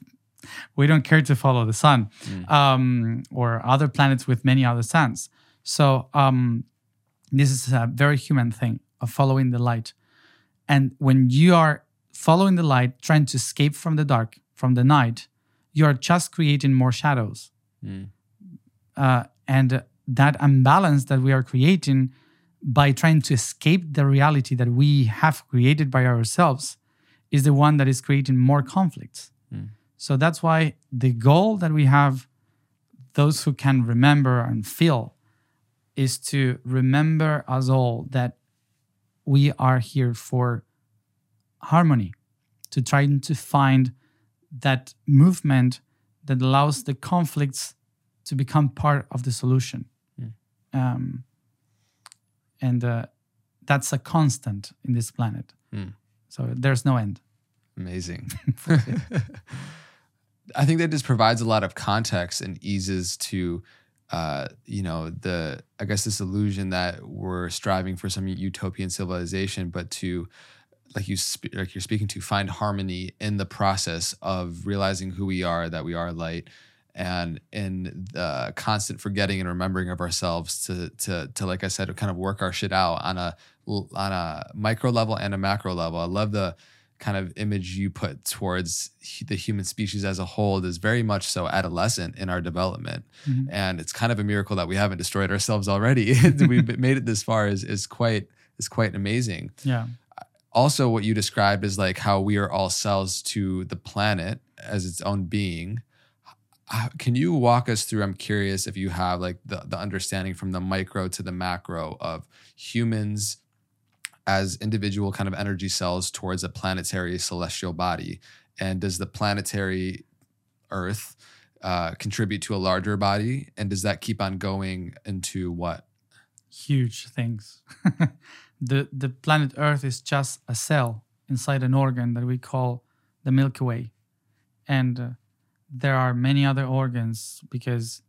we don't care to follow the sun Mm. um, or other planets with many other suns. So um, this is a very human thing of following the light. And when you are following the light, trying to escape from the dark, from the night, you are just creating more shadows. Mm. Uh, and that imbalance that we are creating by trying to escape the reality that we have created by ourselves is the one that is creating more conflicts. So that's why the goal that we have, those who can remember and feel, is to remember us all that we are here for harmony, to try to find that movement that allows the conflicts to become part of the solution. Mm. Um, and uh, that's a constant in this planet. Mm. So there's no end. Amazing. <laughs> <laughs> I think that just provides a lot of context and eases to, uh, you know, the I guess this illusion that we're striving for some utopian civilization, but to, like you sp- like you're speaking to, find harmony in the process of realizing who we are, that we are light, and in the constant forgetting and remembering of ourselves to to to like I said, kind of work our shit out on a on a micro level and a macro level. I love the kind of image you put towards the human species as a whole is very much so adolescent in our development Mhm. and it's kind of a miracle that we haven't destroyed ourselves already <laughs> <laughs> we've made it this far is, is quite is quite amazing Yeah. also what you described is like how we are all cells to the planet as its own being can you walk us through i'm curious if you have like the, the understanding from the micro to the macro of humans as individual kind of energy cells towards a planetary celestial body? And does the planetary earth uh, contribute to a larger body? And does that keep on going into what? Huge things. <laughs> the the planet Earth is just a cell inside an organ that we call the Milky Way, and uh, there are many other organs because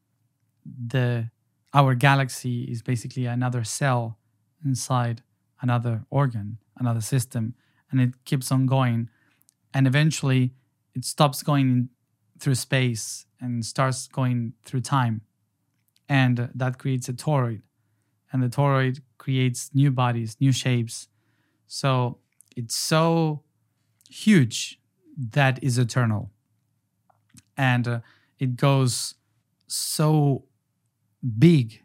the our galaxy is basically another cell inside another organ, another system, and it keeps on going, and eventually it stops going through space and starts going through time, and that creates a toroid and the toroid creates new bodies, new shapes. So it's so huge that is eternal. And uh, it goes so big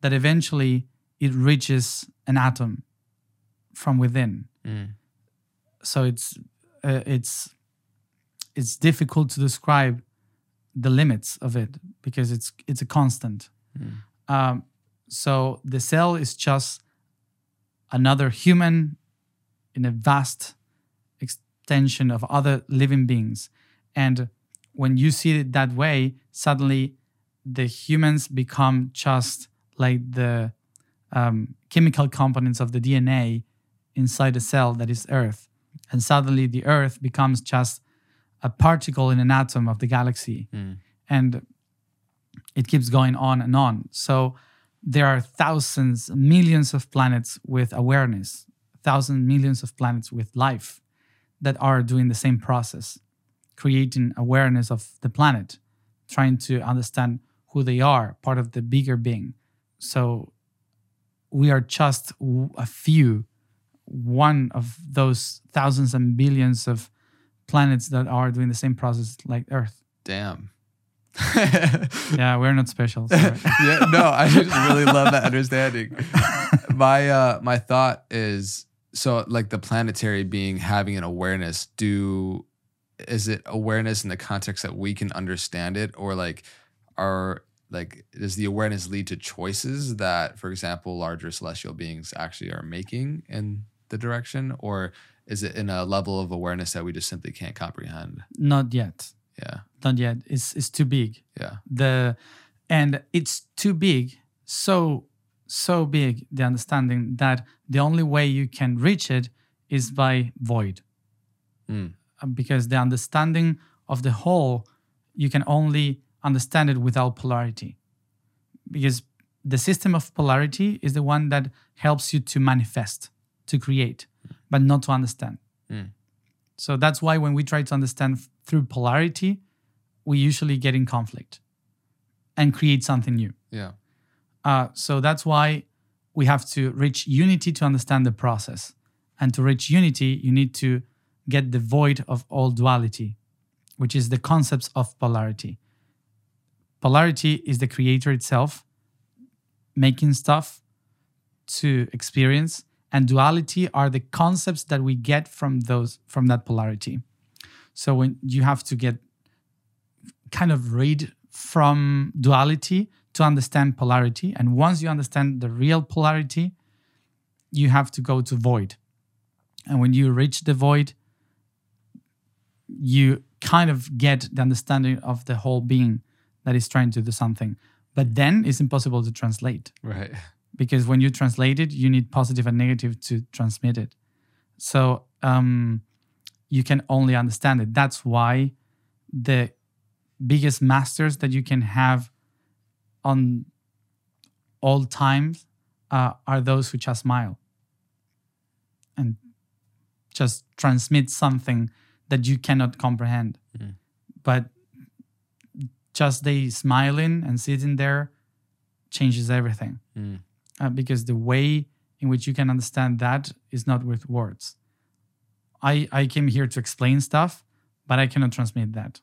that eventually it reaches an atom from within. So it's uh, it's it's difficult to describe the limits of it because it's it's a constant. Mm. Um, so the cell is just another human in a vast extension of other living beings. And when you see it that way, suddenly the humans become just like the um, chemical components of the DNA inside a cell that is Earth. And suddenly the Earth becomes just a particle in an atom of the galaxy. Mm. And it keeps going on and on. So there are thousands, millions of planets with awareness, thousands, millions of planets with life that are doing the same process, creating awareness of the planet, trying to understand who they are, part of the bigger being. So we are just a few, one of those thousands and billions of planets that are doing the same process like Earth. Damn. <laughs> Yeah, we're not special. <laughs> yeah, no, I just really love that understanding. <laughs> My uh my thought is so like the planetary being having an awareness, do is it awareness in the context that we can understand it or like are like does the awareness lead to choices that for example larger celestial beings actually are making in the direction or is it in a level of awareness that we just simply can't comprehend? not yet. Yeah. Not yet. It's it's too big. Yeah. the and it's too big so so big the understanding that the only way you can reach it is by void Mm. Because the understanding of the whole you can only understand it without polarity because the system of polarity is the one that helps you to manifest to create but not to understand Mm. so that's why when we try to understand through polarity we usually get in conflict and create something new Yeah. uh, so that's why we have to reach unity to understand the process. And to reach unity, you need to get the void of all duality, which is the concepts of polarity. Polarity is the creator itself making stuff to experience, and duality are the concepts that we get from those from that polarity. So when you have to get kind of read from duality to understand polarity. And once you understand the real polarity, you have to go to void. And when you reach the void, you kind of get the understanding of the whole being that is trying to do something. But then it's impossible to translate Right. <laughs> because when you translate it, you need positive and negative to transmit it. So um, you can only understand it. That's why the biggest masters that you can have on all times uh, are those who just smile and just transmit something that you cannot comprehend. Mhm. But just they smiling and sitting there changes everything Mm. Uh, because the way in which you can understand that is not with words. I, I came here to explain stuff, but I cannot transmit that.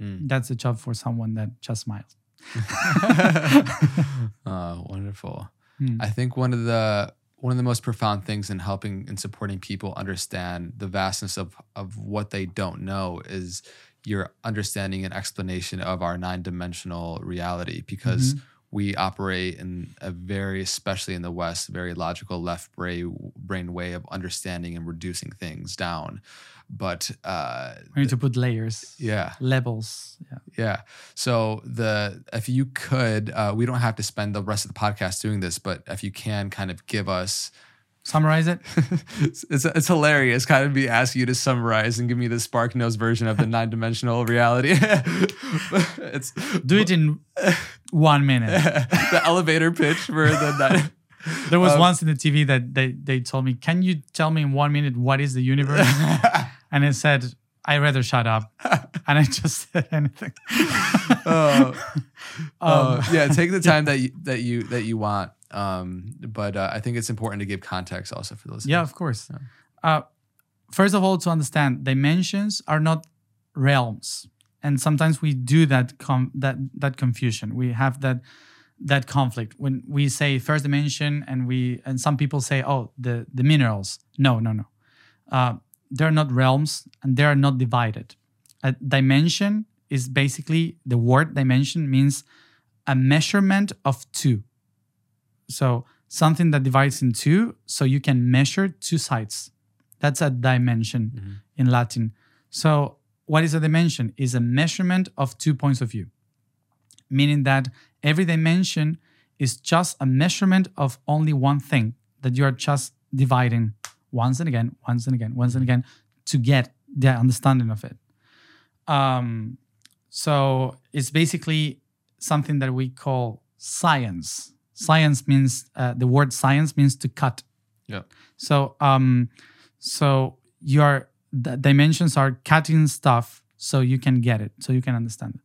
Mm. That's a job for someone that just smiles. <laughs> <laughs> oh, wonderful. Hmm. I think one of the one of the most profound things in helping and supporting people understand the vastness of of what they don't know is your understanding and explanation of our nine-dimensional reality because we operate in a very especially in the west very logical left brain brain way of understanding and reducing things down but uh We need to put layers, yeah levels. Yeah. yeah. So the if you could, uh, we don't have to spend the rest of the podcast doing this, but if you can, kind of give us. Summarize it. <laughs> it's, it's it's hilarious, kind of be asking you to summarize and give me the SparkNotes version of the nine dimensional reality. <laughs> it's Do it in <laughs> one minute. the elevator pitch for the nine. There was Um, once in the TV that they, they told me, Can you tell me in one minute what is the universe? and I said, I rather shut up. and I just said anything. Oh, Um, uh, yeah, take the time that you, that you that you want. Um, but uh, I think it's important to give context also for those. Yeah, of course. Uh, first of all, to understand, dimensions are not realms, and sometimes we do that com- that that confusion. We have that that conflict when we say first dimension, and we and some people say, oh, the the minerals. No, no, no. Uh, they're not realms, and they are not divided. A dimension is basically the word dimension means a measurement of two. So something that divides in two, so you can measure two sides. That's a dimension Mhm. in Latin. So what is a dimension? Is a measurement of two points of view, meaning that every dimension is just a measurement of only one thing that you are just dividing once and again, once and again, once and again to get the understanding of it. Um, so it's basically something that we call science. Science means uh, the word science means to cut. Yeah. So um, so your the dimensions are cutting stuff so you can get it, so you can understand it.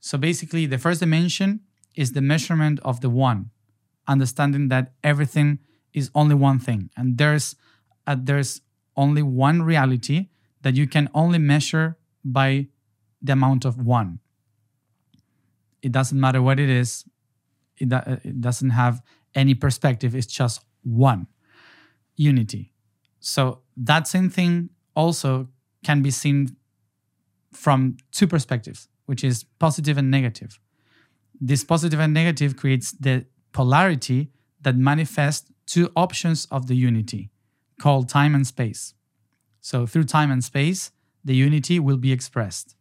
So basically, the first dimension is the measurement of the one, understanding that everything is only one thing, and there's uh, there's only one reality that you can only measure by the amount of one. It doesn't matter what it is. It, uh, it doesn't have any perspective. It's just one unity. So that same thing also can be seen from two perspectives, which is positive and negative. This positive and negative creates the polarity that manifests two options of the unity called time and space. So through time and space, the unity will be expressed.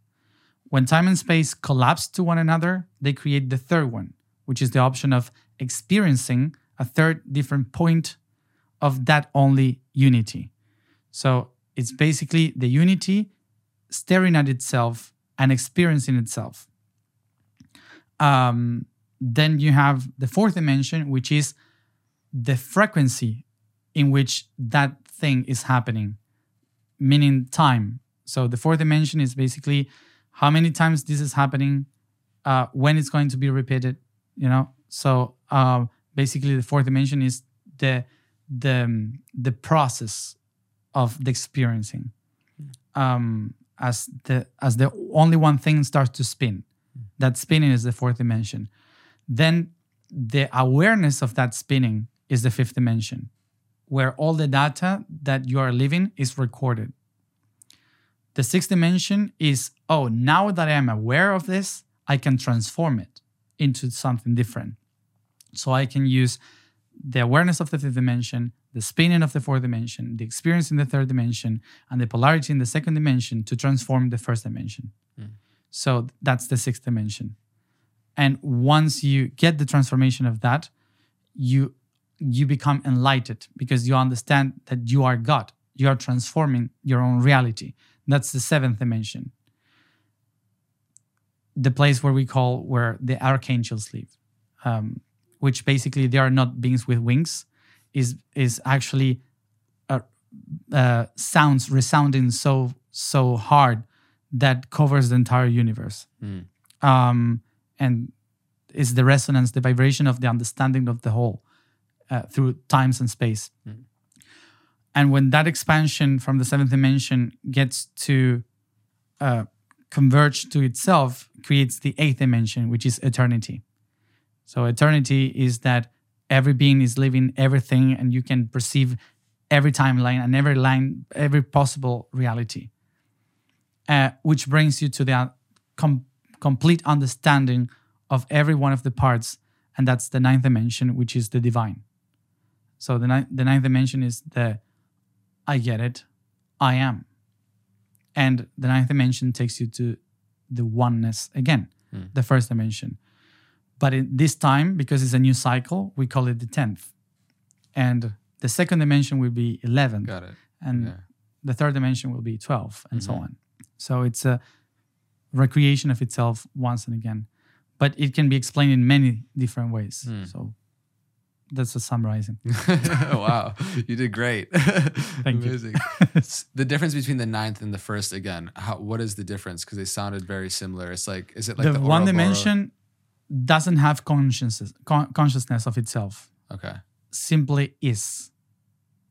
When time and space collapse to one another, they create the third one, which is the option of experiencing a third different point of that only unity. So it's basically the unity staring at itself and experiencing itself. Um, then you have the fourth dimension, which is the frequency in which that thing is happening, meaning time. So the fourth dimension is basically how many times this is happening, uh, when it's going to be repeated. You know, so uh, basically the fourth dimension is the the the process of the experiencing. Um, as the as the only one thing starts to spin, that spinning is the fourth dimension. Then the awareness of that spinning is the fifth dimension, where all the data that you are living is recorded. The sixth dimension is oh, now that I am aware of this, I can transform it into something different. So I can use the awareness of the fifth dimension, the spinning of the fourth dimension, the experience in the third dimension, and the polarity in the second dimension to transform the first dimension. Hmm. So that's the sixth dimension. And once you get the transformation of that, you you become enlightened because you understand that you are God. You are transforming your own reality. That's the seventh dimension. The place where we call where the archangels live, um, which basically they are not beings with wings, is is actually uh, uh, sounds resounding so so hard that covers the entire universe, Mm. um, and is the resonance, the vibration of the understanding of the whole uh, through times and space. And when that expansion from the seventh dimension gets to uh, converge to itself, creates the eighth dimension, which is eternity. So eternity is that every being is living everything, and you can perceive every timeline and every line, every possible reality, uh, which brings you to the com- complete understanding of every one of the parts, and that's the ninth dimension, which is the divine. So the ninth, the ninth dimension is the I get it, I am, and the ninth dimension takes you to the oneness again, hmm. the first dimension. But in this time, because it's a new cycle, we call it the tenth, and the second dimension will be eleven, Got it. and Yeah. the third dimension will be 12 and so mm-hmm. on. So it's a recreation of itself once and again. But it can be explained in many different ways. Hmm. So that's a summarizing <laughs> wow, you did great. <laughs> Thank you. Amazing. <laughs> the difference between the ninth and the first again. How, what is the difference? Because they sounded very similar. It's like, is it like the, the, one dimension doesn't have consciousness con- consciousness of itself Okay. simply is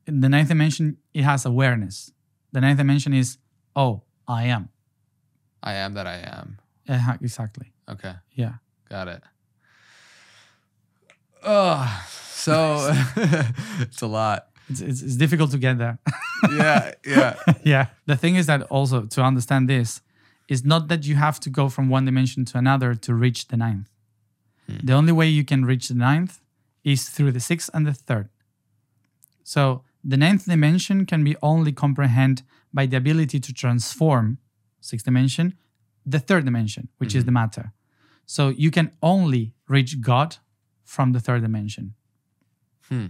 in the ninth dimension it has awareness the ninth dimension is oh i am I am that I am. Uh, exactly Okay. yeah Got it. Oh, so <laughs> it's a lot. it's, it's, it's difficult to get there <laughs> Yeah. Yeah. <laughs> yeah. The thing is that also to understand this is not that you have to go from one dimension to another to reach the ninth. Hmm. The only way you can reach the ninth is through the sixth and the third. So the ninth dimension can be only comprehended by the ability to transform sixth dimension, the third dimension, which is mm-hmm. the matter. So you can only reach God from the third dimension. Hmm.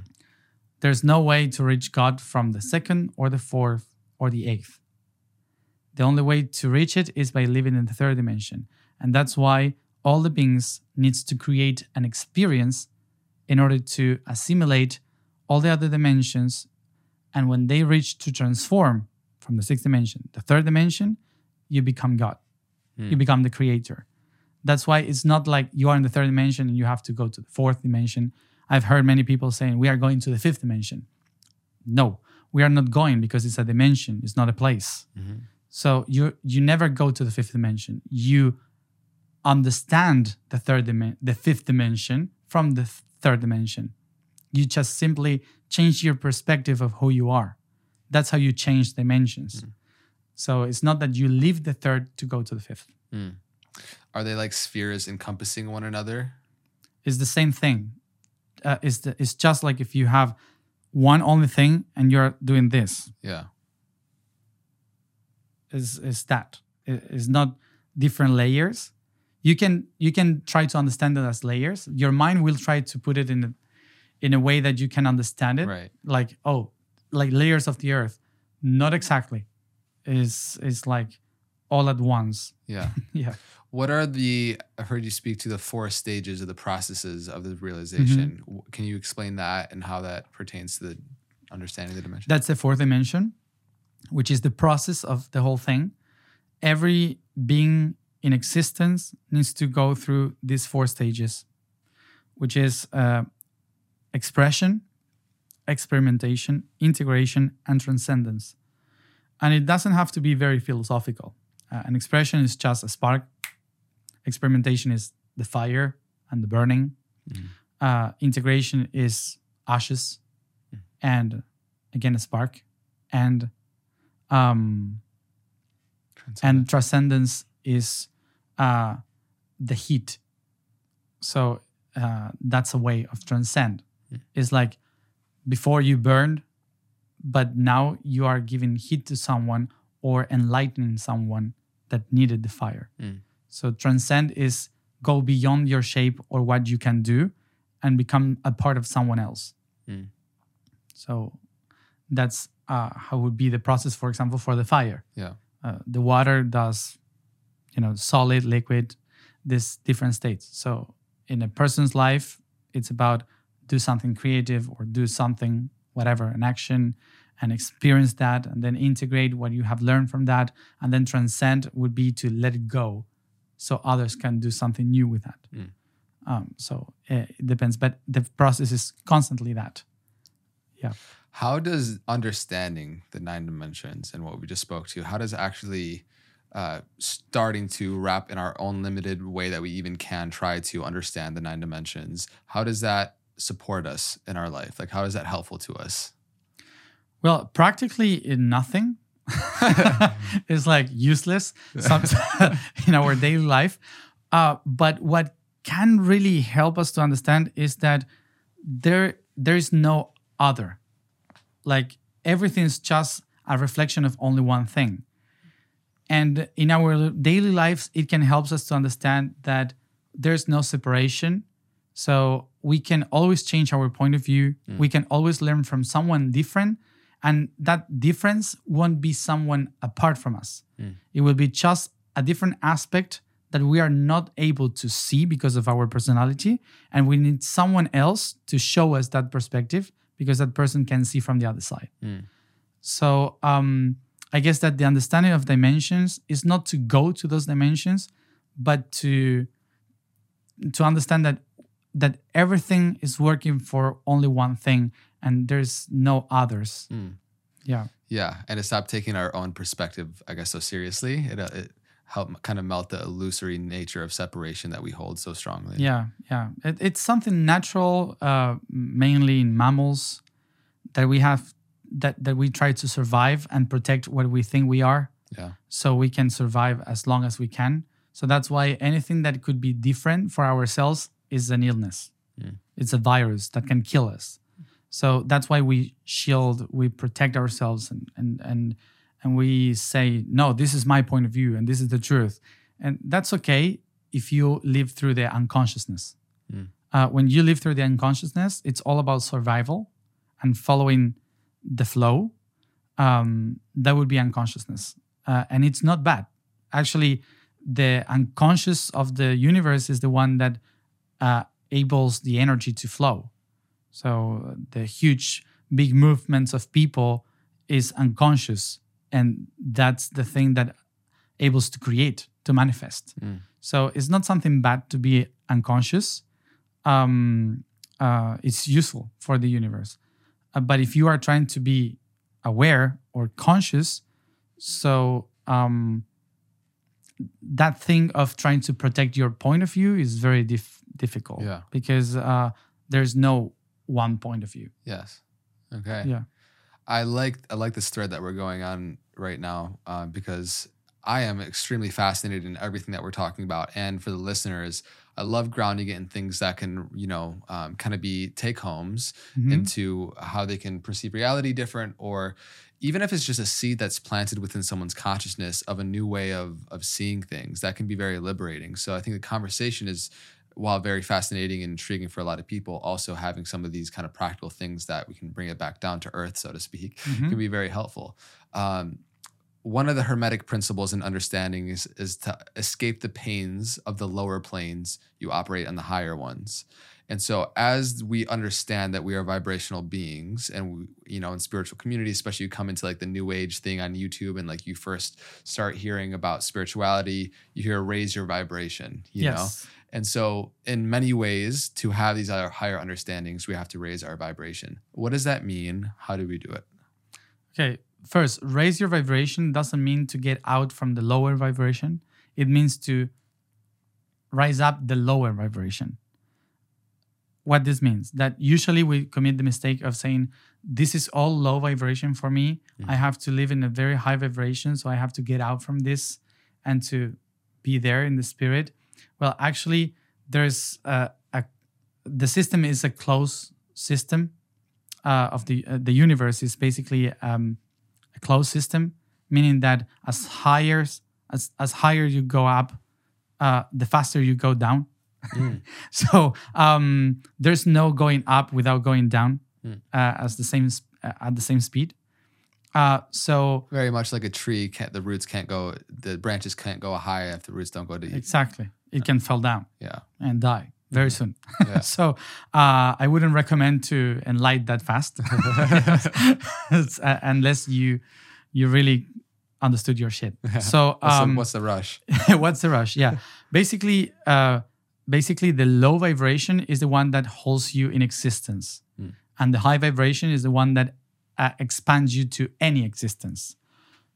There's no way to reach God from the second or the fourth or the eighth. The only way to reach it is by living in the third dimension. And that's why all the beings needs to create an experience in order to assimilate all the other dimensions. And when they reach to transform from the sixth dimension, the third dimension, you become God. You become the creator. That's why it's not like you are in the third dimension and you have to go to the fourth dimension. I've heard many people saying we are going to the fifth dimension. No, we are not going because it's a dimension, it's not a place. Mm-hmm. So you you never go to the fifth dimension. You understand the third dimension, the fifth dimension from the th- third dimension. You just simply change your perspective of who you are. That's how you change dimensions. Mm-hmm. So it's not that you leave the third to go to the fifth. Mm. Are they like spheres encompassing one another? It's the same thing. Uh, it's the, it's just like if you have one only thing and you're doing this. Yeah. Is is that? Is not different layers. You can you can try to understand it as layers. Your mind will try to put it in a, in a way that you can understand it. Right. Like oh, like layers of the earth. Not exactly. Is is like all at once. Yeah. <laughs> Yeah. What are the? I heard you speak to the four stages of the processes of the realization. W Can you explain that and how that pertains to the understanding of the dimension? That's the fourth dimension, which is the process of the whole thing. Every being in existence needs to go through these four stages, which is uh, expression, experimentation, integration, and transcendence. And it doesn't have to be very philosophical. Uh, an expression is just a spark. Experimentation is the fire and the burning. Uh, integration is ashes. And again a spark. And um and transcendence is uh the heat. So uh that's a way of transcend. It's like before you burned but now you are giving heat to someone or enlightening someone that needed the fire Mm. so transcend is go beyond your shape or what you can do and become a part of someone else Mm. so that's uh, how would be the process, for example, for the fire. Yeah. Uh, the water does, you know, solid, liquid, these different states. So in a person's life, it's about do something creative or do something, whatever, an action, and experience that, and then integrate what you have learned from that, and then transcend would be to let it go, so others can do something new with that. Mm. Um, so uh, it depends, but the process is constantly that. Yeah. How does understanding the nine dimensions and what we just spoke to, how does actually uh, starting to wrap in our own limited way that we even can try to understand the nine dimensions, how does that support us in our life? Like, how is that helpful to us? Well, practically in nothing. <laughs> it's like useless some, <laughs> in our daily life. Uh, but what can really help us to understand is that there there is no other. Like everything's just a reflection of only one thing. And in our daily lives, it can help us to understand that there's no separation. So we can always change our point of view. We can always learn from someone different. And that difference won't be someone apart from us. It will be just a different aspect that we are not able to see because of our personality. And we need someone else to show us that perspective because that person can see from the other side. So um, I guess that the understanding of dimensions is not to go to those dimensions, but to to understand that that everything is working for only one thing and there's no others. Yeah. Yeah, and to stop taking our own perspective, I guess, so seriously. It, uh, it help kind of melt the illusory nature of separation that we hold so strongly. Yeah, yeah. It, it's something natural, uh, mainly in mammals, that we have that that we try to survive and protect what we think we are, yeah, so we can survive as long as we can. So that's why anything that could be different for ourselves is an illness. It's a virus that can kill us. So that's why we shield, we protect ourselves, and and and and we say, no, this is my point of view, and this is the truth, and that's okay if you live through the unconsciousness. Uh, when you live through the unconsciousness, it's all about survival and following the flow. Um, that would be unconsciousness, uh, and it's not bad. Actually, the unconscious of the universe is the one that uh, enables the energy to flow. So the huge, big movements of people is unconscious, and that's the thing that enables to create, to manifest. Mm. So it's not something bad to be unconscious. Um, uh, it's useful for the universe. Uh, but if you are trying to be aware or conscious, so um, that thing of trying to protect your point of view is very dif- difficult. Yeah. Because uh, there's no one point of view. Yes. Okay. Yeah. I like I like this thread that we're going on right now uh, because I am extremely fascinated in everything that we're talking about, and for the listeners, I love grounding it in things that can you know um, kind of be take homes Mhm. into how they can perceive reality different, or even if it's just a seed that's planted within someone's consciousness of a new way of of seeing things, that can be very liberating. So I think the conversation is while very fascinating and intriguing for a lot of people, also having some of these kind of practical things that we can bring it back down to earth, so to speak, Mhm. can be very helpful. Um, one of the hermetic principles in understanding is, is to escape the pains of the lower planes you operate on the higher ones and so as we understand that we are vibrational beings and we, you know in spiritual communities especially you come into like the new age thing on youtube and like you first start hearing about spirituality you hear raise your vibration you know yes. And so, in many ways, to have these other higher understandings, we have to raise our vibration. What does that mean? How do we do it? Okay, first, raise your vibration doesn't mean to get out from the lower vibration. It means to rise up the lower vibration. What this means that usually we commit the mistake of saying, This is all low vibration for me. I have to live in a very high vibration. So I have to get out from this and to be there in the spirit. Well, actually, there's a, a the system is a closed system uh, of the uh, the universe is basically um, a closed system, meaning that as higher as as higher you go up, uh, the faster you go down. <laughs> so um, there's no going up without going down Mm. uh, as the same uh, at the same speed. Uh, so Very much like a tree, can't, the roots can't go, the branches can't go high if the roots don't go deep. exactly, it can fall down Yeah. and die very soon. Yeah. <laughs> so uh, I wouldn't recommend to enlight that fast, uh, <laughs> <laughs> unless you you really understood your shit. So What's, um, the, what's the rush? what's the rush? Yeah, basically, uh, basically the low vibration is the one that holds you in existence, Hmm. and the high vibration is the one that uh, expands you to any existence.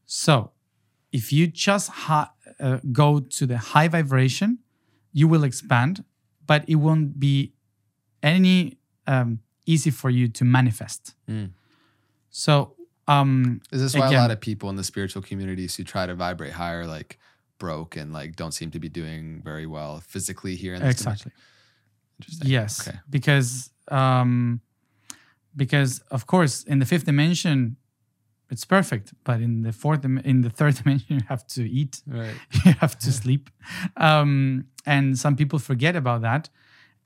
So, if you just ha- uh, go to the high vibration, you will expand, but it won't be any um, easy for you to manifest. Mm. So, um, Is this why a lot of people in the spiritual communities who try to vibrate higher, like broke and like don't seem to be doing very well physically here in this dimension? exactly. Interesting. Yes, Okay. because um, because of course in the fifth dimension it's perfect, but in the fourth in the third <laughs> dimension you have to eat, Right. <laughs> you have to sleep, um, and some people forget about that,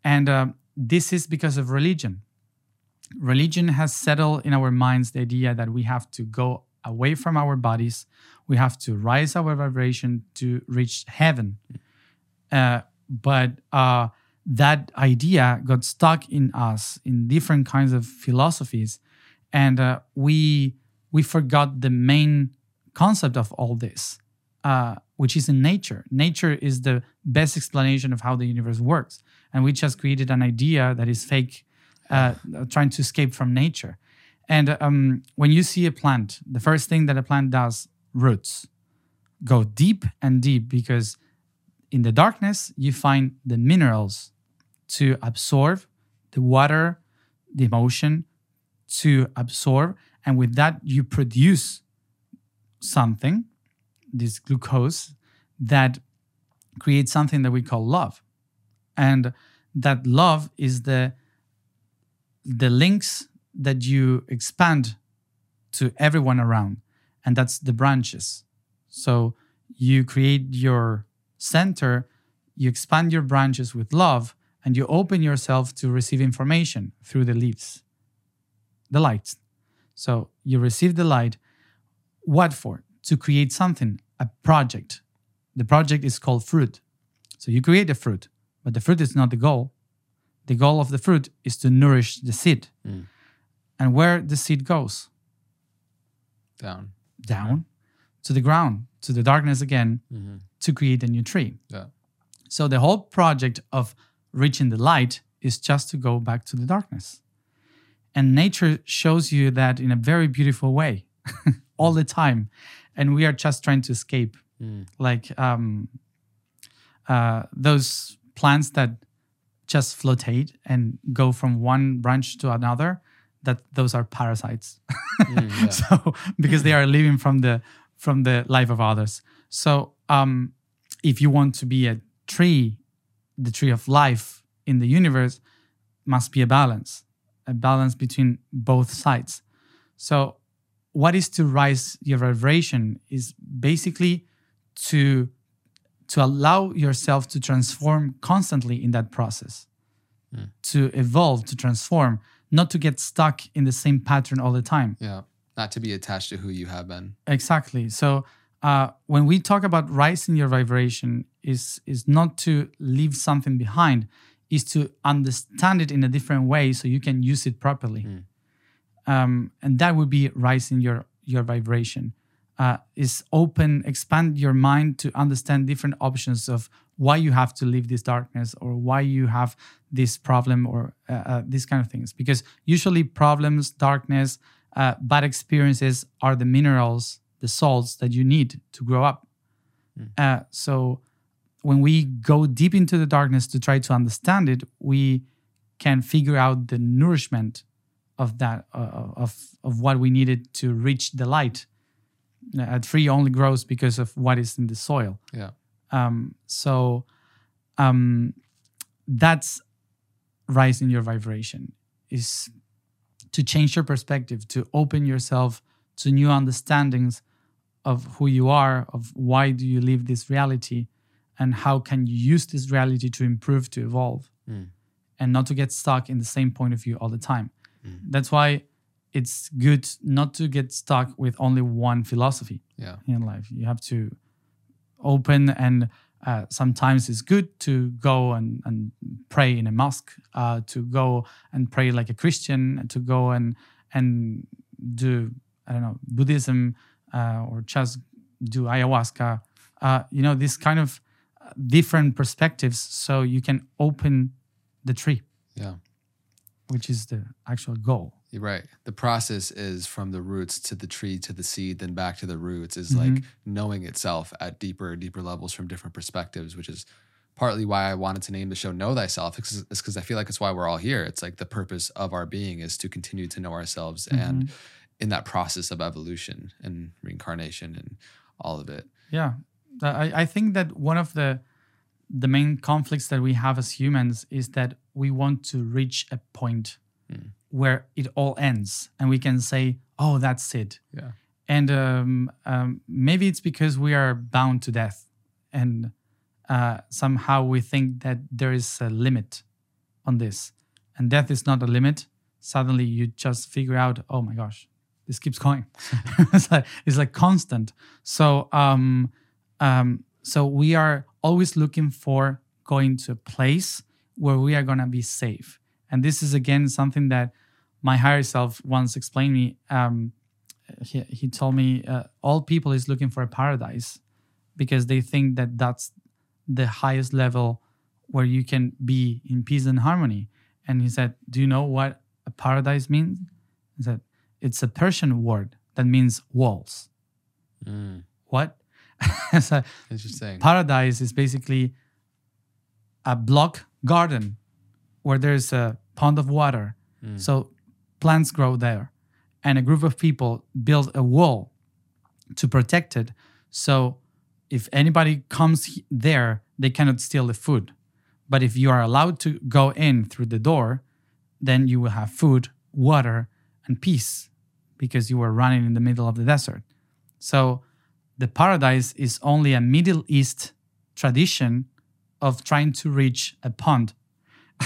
and uh, this is because of religion. Religion has settled in our minds the idea that we have to go away from our bodies, we have to rise our vibration to reach heaven. Uh, but uh, that idea got stuck in us in different kinds of philosophies, and uh, we we forgot the main concept of all this, uh, which is in nature. Nature is the best explanation of how the universe works, and we just created an idea that is fake, uh, <laughs> trying to escape from nature. And um, when you see a plant, the first thing that a plant does, roots, go deep and deep because in the darkness you find the minerals to absorb the water, the emotion to absorb, and with that you produce something, this glucose, that creates something that we call love, and that love is the the links that you expand to everyone around, and that's the branches. So you create your center, you expand your branches with love, and you open yourself to receive information through the leaves, the lights. So you receive the light. What for? To create something, a project. The project is called fruit. So you create a fruit, but the fruit is not the goal. The goal of the fruit is to nourish the seed. Mm. And where the seed goes, Down. down to the ground, to the darkness again, Mm-hmm. to create a new tree. Yeah. So the whole project of reaching the light is just to go back to the darkness. And nature shows you that in a very beautiful way <laughs> all the time. And we are just trying to escape. Mm. Like um, uh, those plants that just flotate and go from one branch to another, that those are parasites. Mm, <laughs> yeah. so because they are living from the from the life of others so um if you want to be a tree the tree of life in the universe must be a balance a balance between both sides so what is to rise your vibration is basically to to allow yourself to transform constantly in that process Mm. to evolve to transform not to get stuck in the same pattern all the time yeah. Not to be attached to who you have been. Exactly. So uh, when we talk about rising your vibration, is is not to leave something behind, is to understand it in a different way so you can use it properly, Mm. um, and that would be rising your your vibration. Uh, is open, expand your mind to understand different options of why you have to leave this darkness or why you have this problem or uh, uh, these kind of things. Because usually problems, darkness, uh, bad experiences are the minerals, the salts that you need to grow up. Uh, so when we go deep into the darkness to try to understand it, we can figure out the nourishment of that uh, of of what we needed to reach the light. A tree only grows because of what is in the soil. Yeah. Um, so um, that's rising your vibration is to change your perspective, to open yourself to new understandings of who you are, of why do you live this reality, and how can you use this reality to improve, to evolve, Mm. and not to get stuck in the same point of view all the time. Mm. That's why it's good not to get stuck with only one philosophy Yeah. in life. You have to open, and uh, sometimes it's good to go and, and pray in a mosque, uh, to go and pray like a Christian, to go and and do I don't know Buddhism uh, or just do ayahuasca. Uh, you know, this kind of different perspectives, so you can open the tree, Yeah. which is the actual goal. You're right. The process is from the roots to the tree to the seed, then back to the roots is Mhm. like knowing itself at deeper, deeper levels from different perspectives, which is partly why I wanted to name the show Know Thyself. It's because I feel like it's why we're all here. It's like the purpose of our being is to continue to know ourselves and in that process of evolution and reincarnation and all of it. Yeah, I, I think that one of the the main conflicts that we have as humans is that we want to reach a point Mm. where it all ends, and we can say, "Oh, that's it." Yeah. And um, um, maybe it's because we are bound to death, and uh, somehow we think that there is a limit on this, and death is not a limit. Suddenly, you just figure out, "Oh my gosh, this keeps going." <laughs> it's like it's like constant. So um, um, so we are always looking for going to a place where we are gonna be safe. And this is again something that my higher self once explained me. Um, he, he told me uh, all people is looking for a paradise because they think that that's the highest level where you can be in peace and harmony. And he said, "Do you know what a paradise means?" He said, "It's a Persian word that means walls." Mm. What? <laughs> so Interesting. paradise is basically a block garden where there's a pond of water. Mm. So plants grow there. And a group of people build a wall to protect it. So if anybody comes there, they cannot steal the food. But if you are allowed to go in through the door, then you will have food, water, and peace because you were running in the middle of the desert. So the paradise is only a Middle East tradition of trying to reach a pond. <laughs>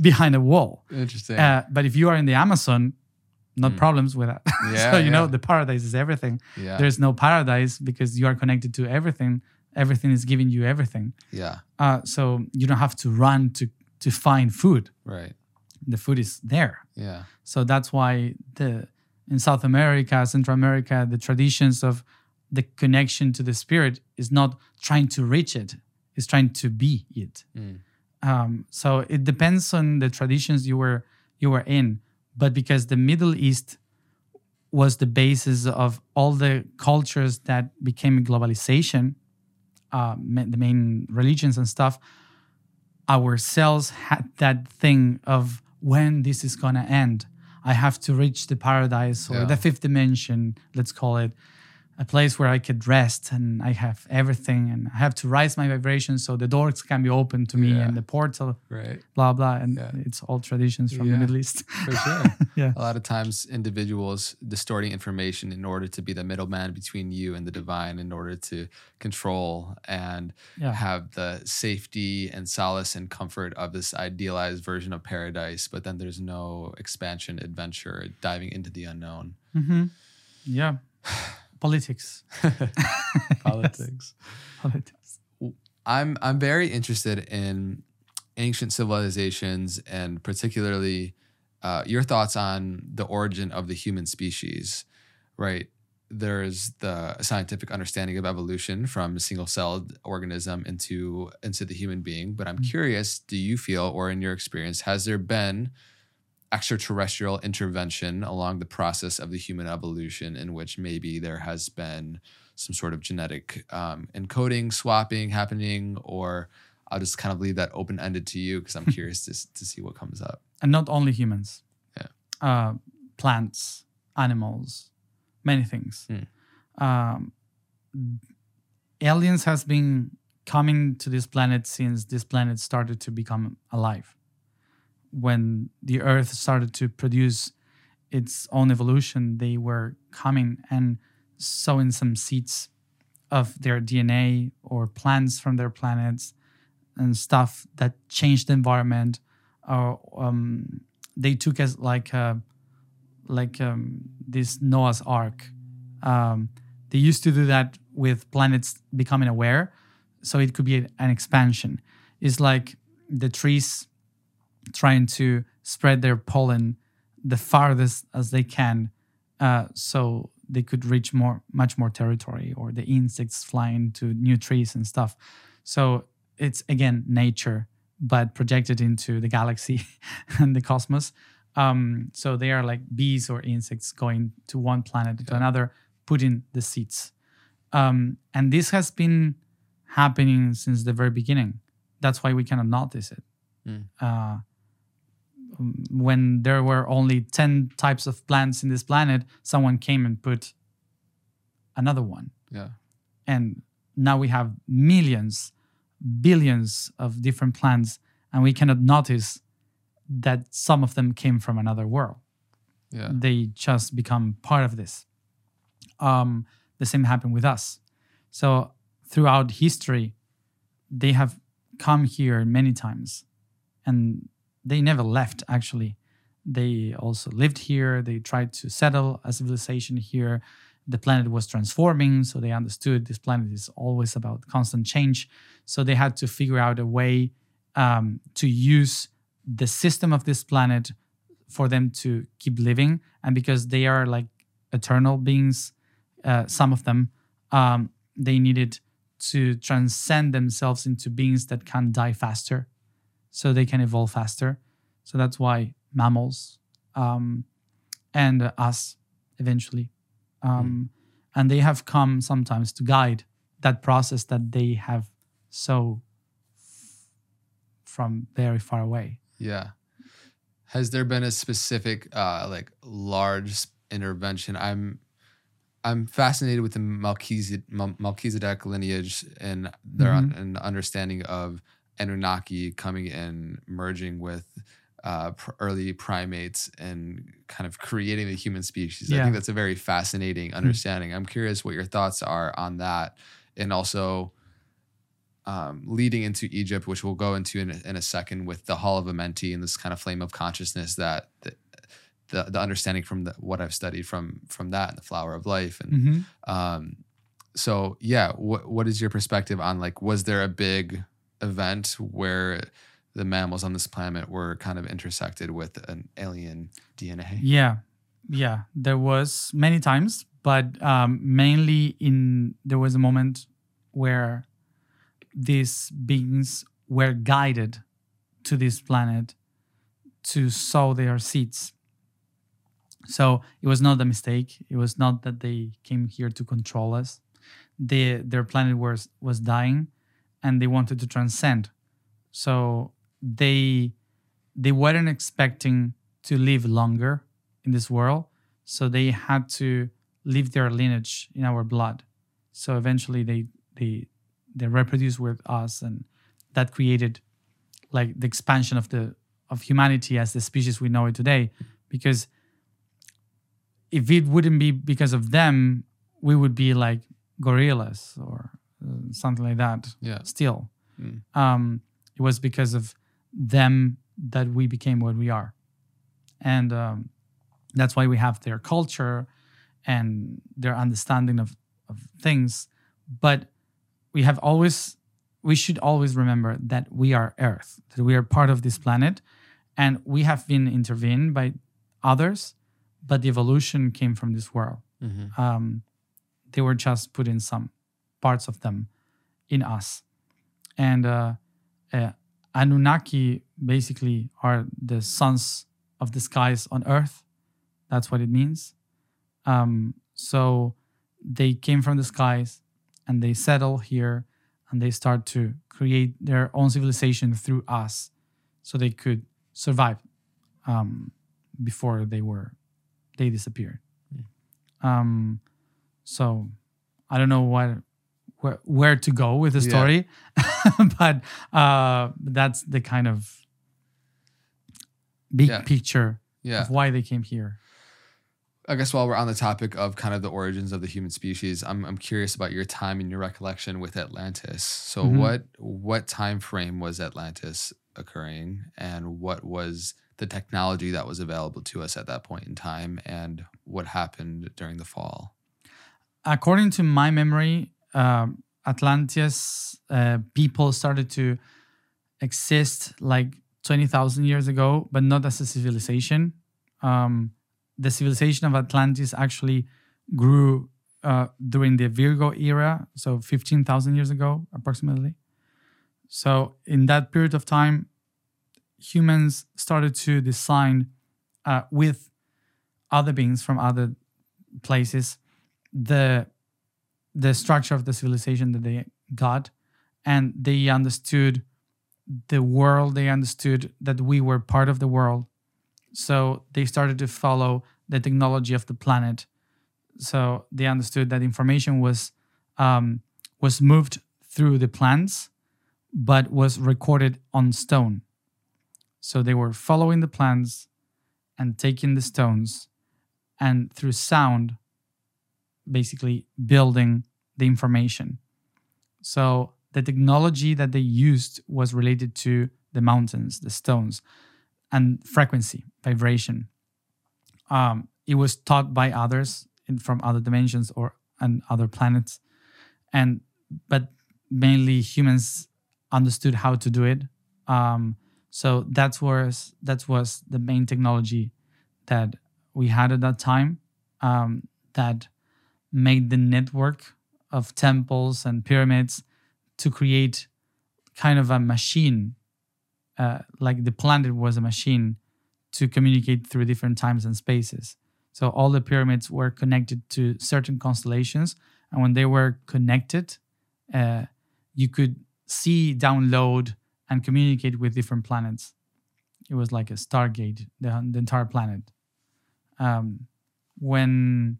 behind a wall. Interesting. Uh, but if you are in the Amazon, not Mm. problems with that. <laughs> Yeah, so you know the paradise is everything. yeah. There's no paradise because you are connected to everything. Everything is giving you everything. yeah. Uh, so you don't have to run to to find food. Right. The food is there. Yeah. So that's why the in South America, Central America, the traditions of the connection to the spirit is not trying to reach it; it's trying to be it. Mm. Um, so it depends on the traditions you were you were in, but because the Middle East was the basis of all the cultures that became globalization, uh, the main religions and stuff, ourselves had that thing of when this is gonna end. I have to reach the paradise or Yeah. the fifth dimension, let's call it, a place where I could rest and I have everything and I have to rise my vibration so the doors can be open to me Yeah. and the portal, Right. blah blah. And Yeah. it's all traditions from Yeah. the Middle East. For sure. <laughs> yeah. a lot of times individuals distorting information in order to be the middleman between you and the divine in order to control and have the safety and solace and comfort of this idealized version of paradise but then there's no expansion adventure diving into the unknown hmm Yeah. <sighs> <sighs> <sighs> Politics. <laughs> <laughs> politics Politics. i'm i'm very interested in ancient civilizations and particularly uh, your thoughts on the origin of the human species right there's the scientific understanding of evolution from a single-celled organism into into the human being but i'm Mm. curious do you feel or in your experience has there been extraterrestrial intervention along the process of the human evolution in which maybe there has been some sort of genetic um, encoding swapping happening or i'll just kind of leave that open-ended to you because i'm <laughs> curious to, to see what comes up And not only humans. Yeah. Uh, plants, animals, many things. Hmm. Um, aliens has been coming to this planet since this planet started to become alive. When the Earth started to produce its own evolution, they were coming and sowing some seeds of their DNA or plants from their planets and stuff that changed the environment. Or um, they took as like a, like um, this Noah's Ark. Um, they used to do that with planets becoming aware, so it could be an expansion. It's like the trees trying to spread their pollen the farthest as they can, uh, so they could reach more, much more territory, or the insects flying to new trees and stuff. So it's again nature, but projected into the galaxy <laughs> and the cosmos. Um, so they are like bees or insects going to one planet to another, putting the seeds. Um, and this has been happening since the very beginning. That's why we cannot notice it. Mm. Uh, when there were only 10 types of plants in this planet, someone came and put another one. yeah And now we have millions, billions of different plants, and we cannot notice that some of them came from another world yeah they just become part of this. Um, the same happened with us. So throughout history, they have come here many times, and they never left. Actually, they also lived here. They tried to settle a civilization here. The planet was transforming, so they understood this planet is always about constant change. So they had to figure out a way um, to use the system of this planet for them to keep living and because they are like eternal beings uh, some of them um, they needed to transcend themselves into beings that can die faster so they can evolve faster. So that's why mammals um, and uh, us eventually. Um, and they have come sometimes to guide that process that they have so from very far away. Yeah. Has there been a specific uh like large intervention? I'm I'm fascinated with the Melchizedek, Mel- Melchizedek lineage and their un- and understanding of Anunnaki coming in, merging with uh, pr- early primates and kind of creating the human species. I think that's a very fascinating understanding. I'm curious what your thoughts are on that, and also um, leading into Egypt, which we'll go into in a, in a second with the Hall of Amenti and this kind of flame of consciousness that the the, the understanding from the, what I've studied from from that and the flower of life and Mhm. um, so yeah, what what is your perspective on like was there a big event where the mammals on this planet were kind of intersected with an alien DNA? Yeah, yeah. There was many times, but um, mainly in there was a moment where these beings were guided to this planet to sow their seeds. So it was not a mistake. It was not that they came here to control us. They, their planet was was dying, and they wanted to transcend. So they they weren't expecting to live longer in this world. So they had to leave their lineage in our blood. So eventually they they they reproduce with us and that created like the expansion of the of humanity as the species we know it today. Because if it wouldn't be because of them, we would be like gorillas or something like that Yeah. still. Mm. Um, it was because of them that we became what we are. And um, that's why we have their culture and their understanding of, of things. But we have always, we should always remember that we are Earth, that we are part of this planet, and we have been intervened by others, but the evolution came from this world Mhm. um, they were just put in some parts of them in us. And uh, uh, Anunnaki basically are the sons of the skies on Earth. That's what it means. Um, so they came from the skies and they settle here and they start to create their own civilization through us so they could survive um, before they were they disappeared um so i don't know what where, where to go with the Yeah. story <laughs> but uh that's the kind of big Yeah. picture Yeah. of why they came here I guess while we're on the topic of kind of the origins of the human species, I'm I'm curious about your time and your recollection with Atlantis. So Mhm. what what time frame was Atlantis occurring and what was the technology that was available to us at that point in time and what happened during the fall? according to my memory, um, Atlantis uh, people started to exist like 20,000 years ago, but not as a civilization. Um, the civilization of Atlantis actually grew uh, during the Virgo era, so 15,000 years ago, approximately. So, in that period of time, humans started to design uh, with other beings from other places the the structure of the civilization that they got and they understood the world they understood that we were part of the world. So they started to follow the technology of the planet. So they understood that information was um, was moved through the plants but was recorded on stone. So they were following the plants and taking the stones and through sound basically building the information. So the technology that they used was related to the mountains, the stones, and frequency, vibration. Um, it was taught by others in, from other dimensions or and other planets, and but mainly humans understood how to do it. Um, so that's was that was the main technology that we had at that time. Um, that made the network of temples and pyramids to create kind of a machine, uh, like the planet was a machine to communicate through different times and spaces. So all the pyramids were connected to certain constellations, and when they were connected, uh, you could see, download, and communicate with different planets. It was like a stargate, the, the entire planet. Um, when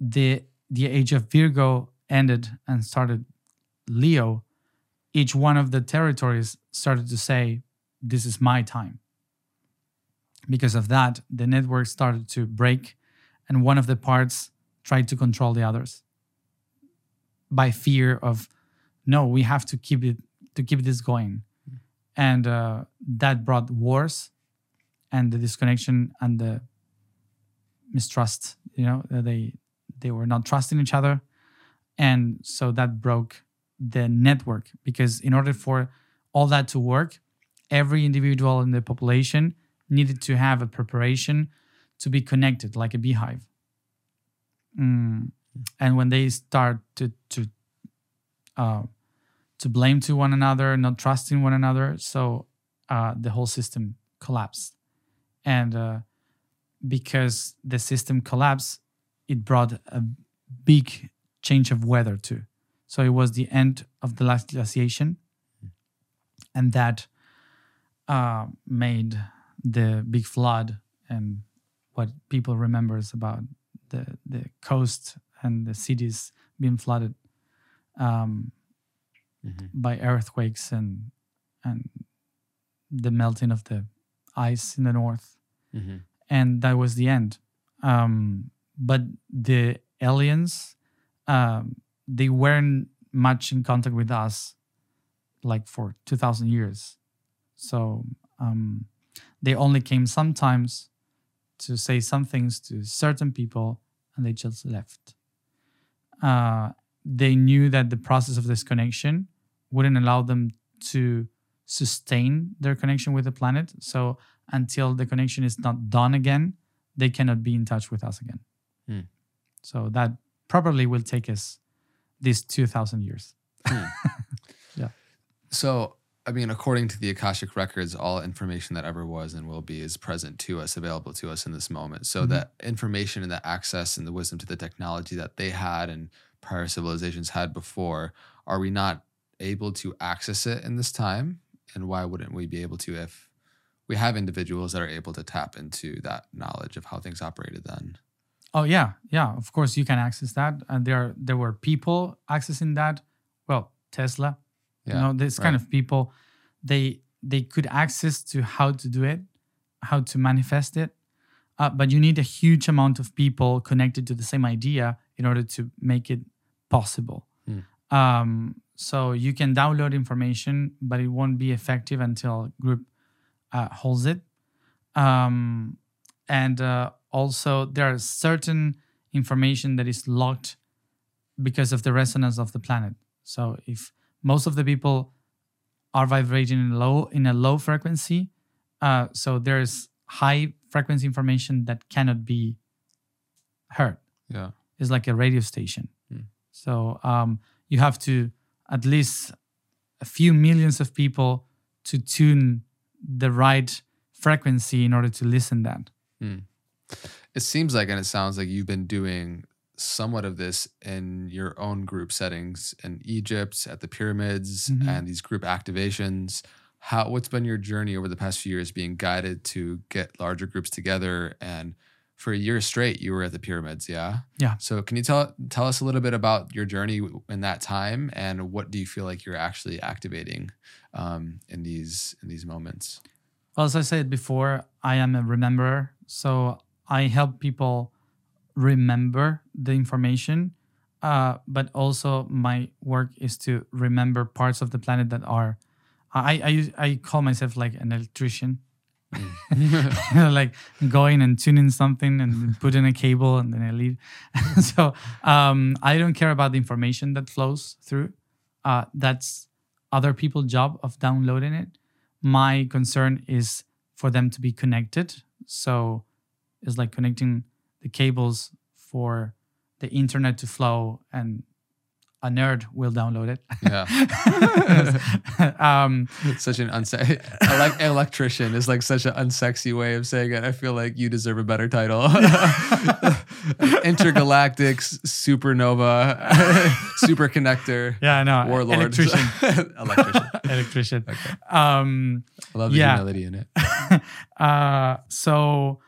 the the age of Virgo ended and started Leo, each one of the territories started to say, "This is my time." Because of that, the network started to break, and one of the parts tried to control the others by fear of no, we have to keep it to keep this going, and uh, that brought wars, and the disconnection and the mistrust. You know, they they were not trusting each other, and so that broke the network because in order for all that to work, every individual in the population needed to have a preparation to be connected like a beehive. Mm. And when they start to to uh, to blame to one another, not trusting one another, so uh, the whole system collapsed. And uh, because the system collapsed, it brought a big change of weather too. So it was the end of the last glaciation, and that uh, made the big flood and what people remembers about the the coast and the cities being flooded um, mm-hmm. by earthquakes and and the melting of the ice in the north, mm-hmm. and that was the end. Um, but the aliens, um, they weren't much in contact with us, like for two thousand years. So um, they only came sometimes to say some things to certain people, and they just left. Uh, they knew that the process of disconnection wouldn't allow them to sustain their connection with the planet. So until the connection is not done again, they cannot be in touch with us again. Hmm. So that probably will take us these 2000 years. Hmm. <laughs> yeah. So I mean, according to the Akashic records, all information that ever was and will be is present to us, available to us in this moment. So mm-hmm. that information and the access and the wisdom to the technology that they had and prior civilizations had before, are we not able to access it in this time? And why wouldn't we be able to if we have individuals that are able to tap into that knowledge of how things operated then? Oh yeah, yeah. Of course, you can access that, and there there were people accessing that. Well, Tesla, yeah, you know, this right. kind of people, they they could access to how to do it, how to manifest it. Uh, but you need a huge amount of people connected to the same idea in order to make it possible. Mm. Um, so you can download information, but it won't be effective until group uh, holds it. Um, and uh, also, there are certain information that is locked because of the resonance of the planet. So if most of the people are vibrating in low in a low frequency. Uh, so there's high frequency information that cannot be heard. Yeah, it's like a radio station. Mm. So um, you have to at least a few millions of people to tune the right frequency in order to listen that. Mm. It seems like, and it sounds like you've been doing somewhat of this in your own group settings in Egypt, at the pyramids, mm-hmm. and these group activations. How what's been your journey over the past few years being guided to get larger groups together? And for a year straight, you were at the pyramids, yeah. Yeah. So can you tell tell us a little bit about your journey in that time, and what do you feel like you're actually activating um, in these in these moments? Well, as I said before, I am a rememberer, so I help people remember the information, uh, but also my work is to remember parts of the planet that are. I I, I call myself like an electrician. Mm. <laughs> like going and tuning something and put in a cable and then I leave. <laughs> so um, I don't care about the information that flows through. Uh, that's other people's job of downloading it. My concern is for them to be connected. So it's like connecting the cables for the internet to flow and a nerd will download it. Yeah. <laughs> um, such an unsexy like electrician is like such an unsexy way of saying it. I feel like you deserve a better title. <laughs> Intergalactic supernova <laughs> super connector. Yeah, I know. Warlord. Electrician. electrician. electrician. Okay. Um, I love the yeah. humility in it. Uh, so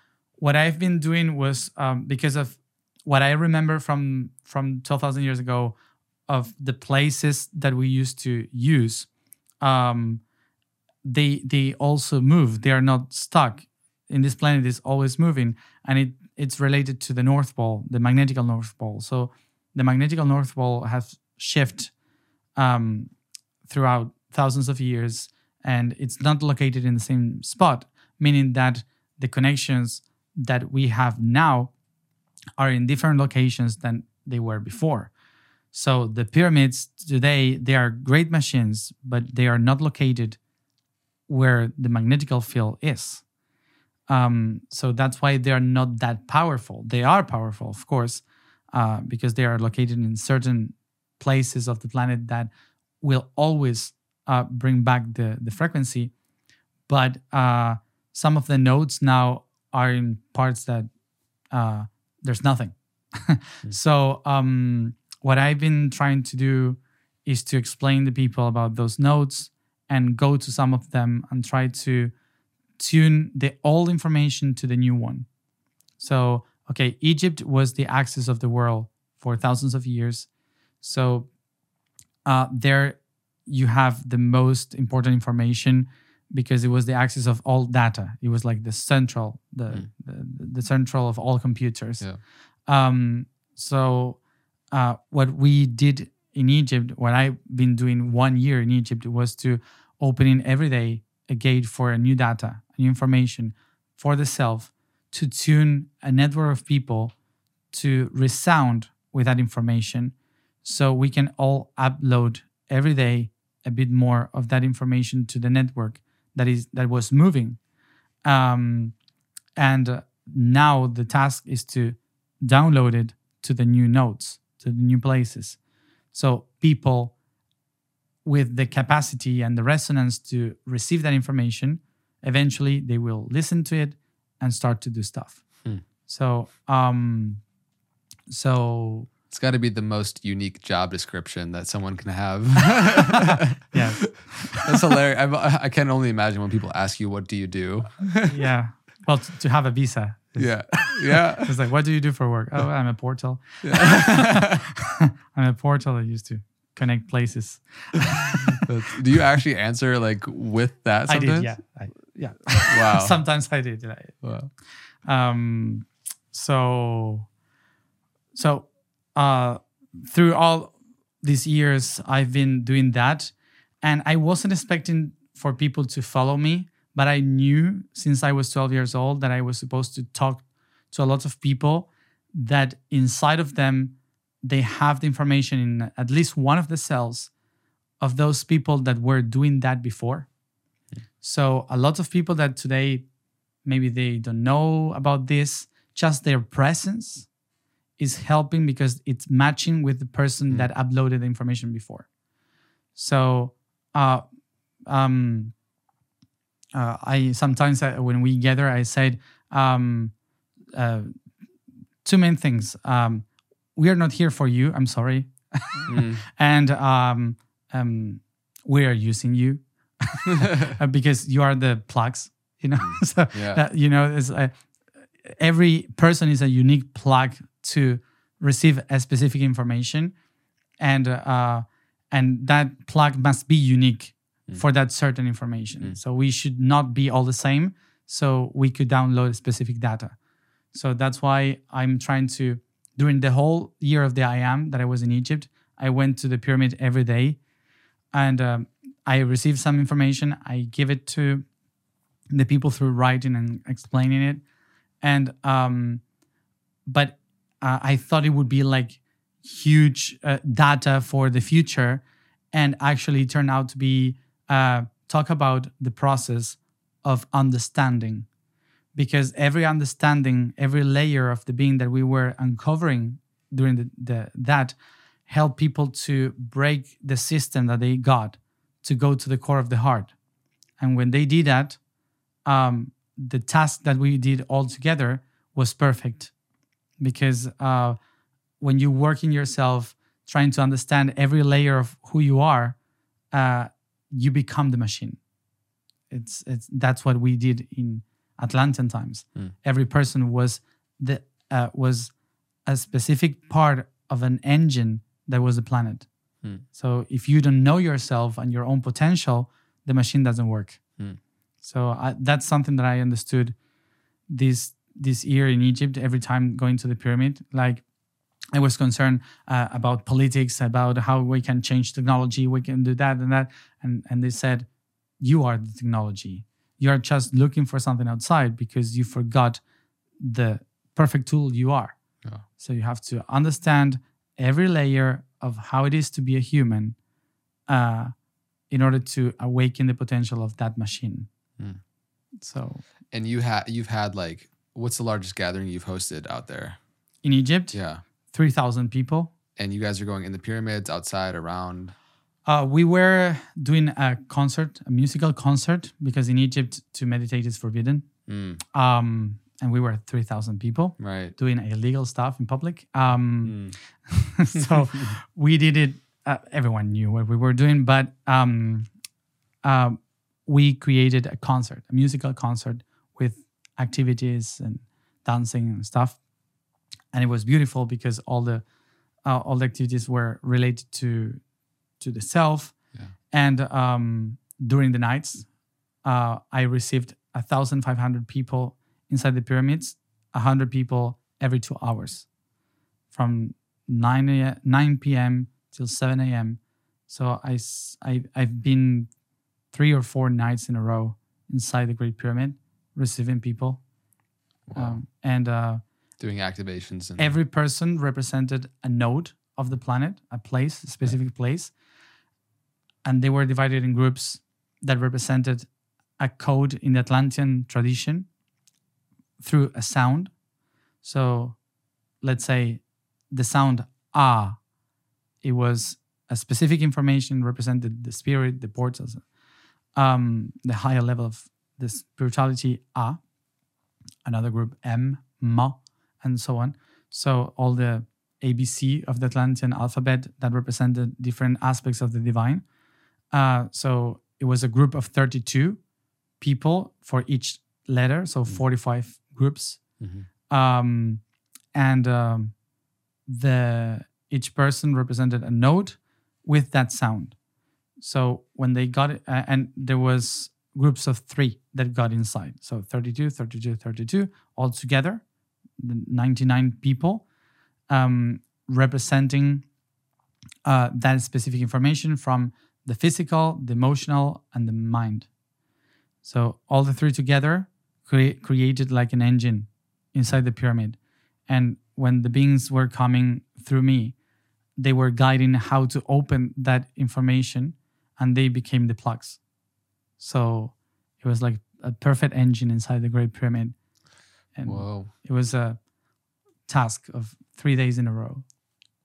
what I've been doing was um, because of what I remember from from 12,000 years ago of the places that we used to use, um, they they also move. They are not stuck. In this planet is always moving, and it it's related to the North Pole, the magnetical North Pole. So the magnetical North Pole has shifted um, throughout thousands of years, and it's not located in the same spot, meaning that the connections that we have now are in different locations than they were before. So the pyramids today they are great machines, but they are not located where the magnetical field is. Um, so that's why they are not that powerful. They are powerful, of course, uh, because they are located in certain places of the planet that will always uh, bring back the, the frequency. But uh, some of the nodes now are in parts that uh, there's nothing. <laughs> mm. So, um, what I've been trying to do is to explain to people about those notes and go to some of them and try to tune the old information to the new one. So, okay, Egypt was the axis of the world for thousands of years. So, uh, there you have the most important information because it was the axis of all data. It was like the central, the mm. the, the, central of all computers. Yeah. Um, so, uh, what we did in Egypt, what I've been doing one year in Egypt was to opening every day a gate for a new data, new information for the self to tune a network of people to resound with that information so we can all upload every day a bit more of that information to the network that is that was moving. Um, and uh, now the task is to download it to the new nodes to the new places. So people with the capacity and the resonance to receive that information eventually they will listen to it and start to do stuff. Hmm. so um so it's got to be the most unique job description that someone can have <laughs> yeah that's hilarious I, I can only imagine when people ask you what do you do <laughs> yeah well to, to have a visa yeah <laughs> yeah it's like what do you do for work oh i'm a portal yeah. i'm a portal i used to connect places. do you actually answer like with that? Sometimes? I did, yeah, I, yeah. Wow. sometimes I did. Wow. Um. So, so, uh, through all these years, I've been doing that, and I wasn't expecting for people to follow me, but I knew since I was 12 years old that I was supposed to talk to a lot of people that inside of them they have the information in at least one of the cells of those people that were doing that before. So a lot of people that today maybe they don't know about this, just their presence is helping because it's matching with the person mm. that uploaded the information before. So uh, um, uh, I sometimes uh, when we gather, I said um, uh, two main things. Um, we are not here for you. I'm sorry. Mm. <laughs> and um, um, we are using you <laughs> <laughs> because you are the plugs, you know? Mm. so, yeah. uh, you know, it's, uh, every person is a unique plug to receive a specific information. And, uh, and that plug must be unique mm. for that certain information. Mm. So we should not be all the same. So we could download specific data. So that's why I'm trying to during the whole year of the I am that I was in Egypt, I went to the pyramid every day and um, I received some information. I give it to the people through writing and explaining it. And, um, but uh, I thought it would be like huge uh, data for the future and actually turned out to be uh, talk about the process of understanding because every understanding, every layer of the being that we were uncovering during the, the that helped people to break the system that they got to go to the core of the heart. And when they did that, um, the task that we did all together was perfect because uh, when you work in yourself, trying to understand every layer of who you are, uh, you become the machine. It's it's that's what we did in Atlantean times. Mm. Every person was the uh, was a specific part of an engine that was a planet. Mm. So if you don't know yourself and your own potential, the machine doesn't work. Mm. So I, that's something that I understood this this year in Egypt. Every time going to the pyramid, like I was concerned uh, about politics, about how we can change technology, we can do that and that. And, and they said, You are the technology. You are just looking for something outside because you forgot the perfect tool you are. Yeah. So you have to understand every layer of how it is to be a human uh, in order to awaken the potential of that machine. Hmm. So And you had you've had like what's the largest gathering you've hosted out there? in Egypt, Yeah. 3,000 people. And you guys are going in the pyramids, outside, around. Uh, we were doing a concert, a musical concert, because in Egypt to meditate is forbidden. Mm, Um, and we were 3,000 people right. doing illegal stuff in public. Um, Mm. <laughs> so <laughs> we did it. Uh, everyone knew what we were doing, but um, um, we created a concert, a musical concert with activities and dancing and stuff, and it was beautiful because all the uh, all the activities were related to to the self. Yeah. And um, during the nights, uh, I received a thousand five hundred people inside the pyramids, hundred people every two hours, from 9 a, 9 p.m. till 7 a.m. So I I've been three or four nights in a row inside the Great Pyramid, receiving people, Wow. um, and uh, Doing activations and every person represented a node of the planet, a place, a specific place, and they were divided in groups that represented a code in the Atlantean tradition through a sound. So, let's say the sound ah, it was a specific information represented the spirit, the portals, um, the higher level of the spirituality A, Another group m ma, and so on. So all the ABC of the Atlantean alphabet that represented different aspects of the divine. Uh, so it was a group of 32 people for each letter, so 45 groups. Mhm. Um, and um, the each person represented a note with that sound. So when they got it, uh, and there was groups of three that got inside. So 32, 32, 32 all together, 99 people um, representing uh, that specific information from the physical, the emotional, and the mind. So all the three together crea- created like an engine inside the pyramid. And when the beings were coming through me, they were guiding how to open that information and they became the plugs. So it was like a perfect engine inside the Great Pyramid. And Whoa. it was a task of three days in a row.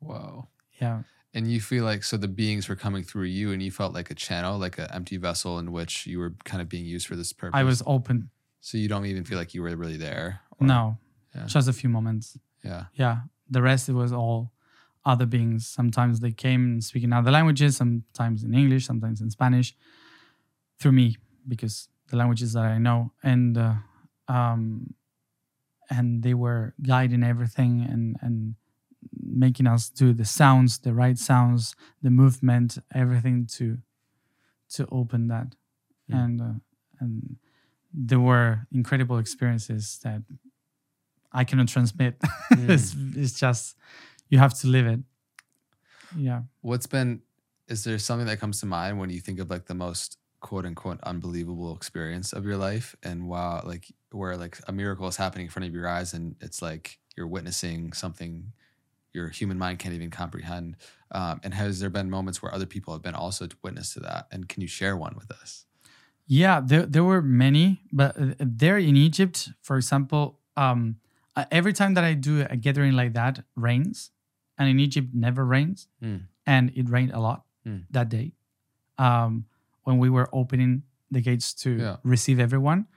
Wow. Yeah. And you feel like so the beings were coming through you and you felt like a channel, like an empty vessel in which you were kind of being used for this purpose. I was open. so you don't even feel like you were really there. or- No, Yeah. just a few moments. Yeah. Yeah. The rest, it was all other beings. Sometimes they came speaking other languages, sometimes in English, sometimes in Spanish through me because the languages that I know. And, uh, um, and they were guiding everything and, and making us do the sounds, the right sounds, the movement, everything to, to open that. Yeah. And, uh, and there were incredible experiences that I cannot transmit. <laughs> it's, it's just you have to live it. Yeah. What's been is there something that comes to mind when you think of like the most quote unquote unbelievable experience of your life and wow like where like a miracle is happening in front of your eyes and it's like you're witnessing something your human mind can't even comprehend um, and has there been moments where other people have been also witness to that and can you share one with us Yeah, there, there were many, but uh, there in Egypt, for example, um, uh, every time that I do a gathering like that, rains, and in Egypt never rains, Hmm. and it rained a lot Hmm. that day um, when we were opening the gates to Yeah. receive everyone.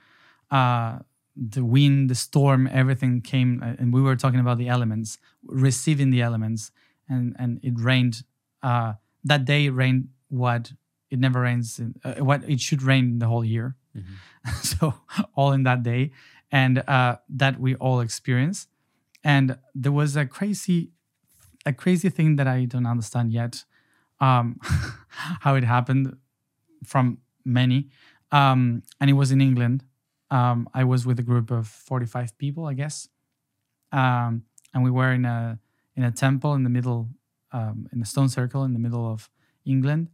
Uh, the wind, the storm, everything came, uh, and we were talking about the elements, receiving the elements, and and it rained. Uh, that day it rained what it never rains. In, uh, what it should rain the whole year. <laughs> so all in that day, and uh, that we all experienced. And there was a crazy, a crazy thing that I don't understand yet, um, <laughs> how it happened from many, um, and it was in England. Um, I was with a group of forty-five people, I guess, um, and we were in a in a temple in the middle, um, in a stone circle in the middle of England,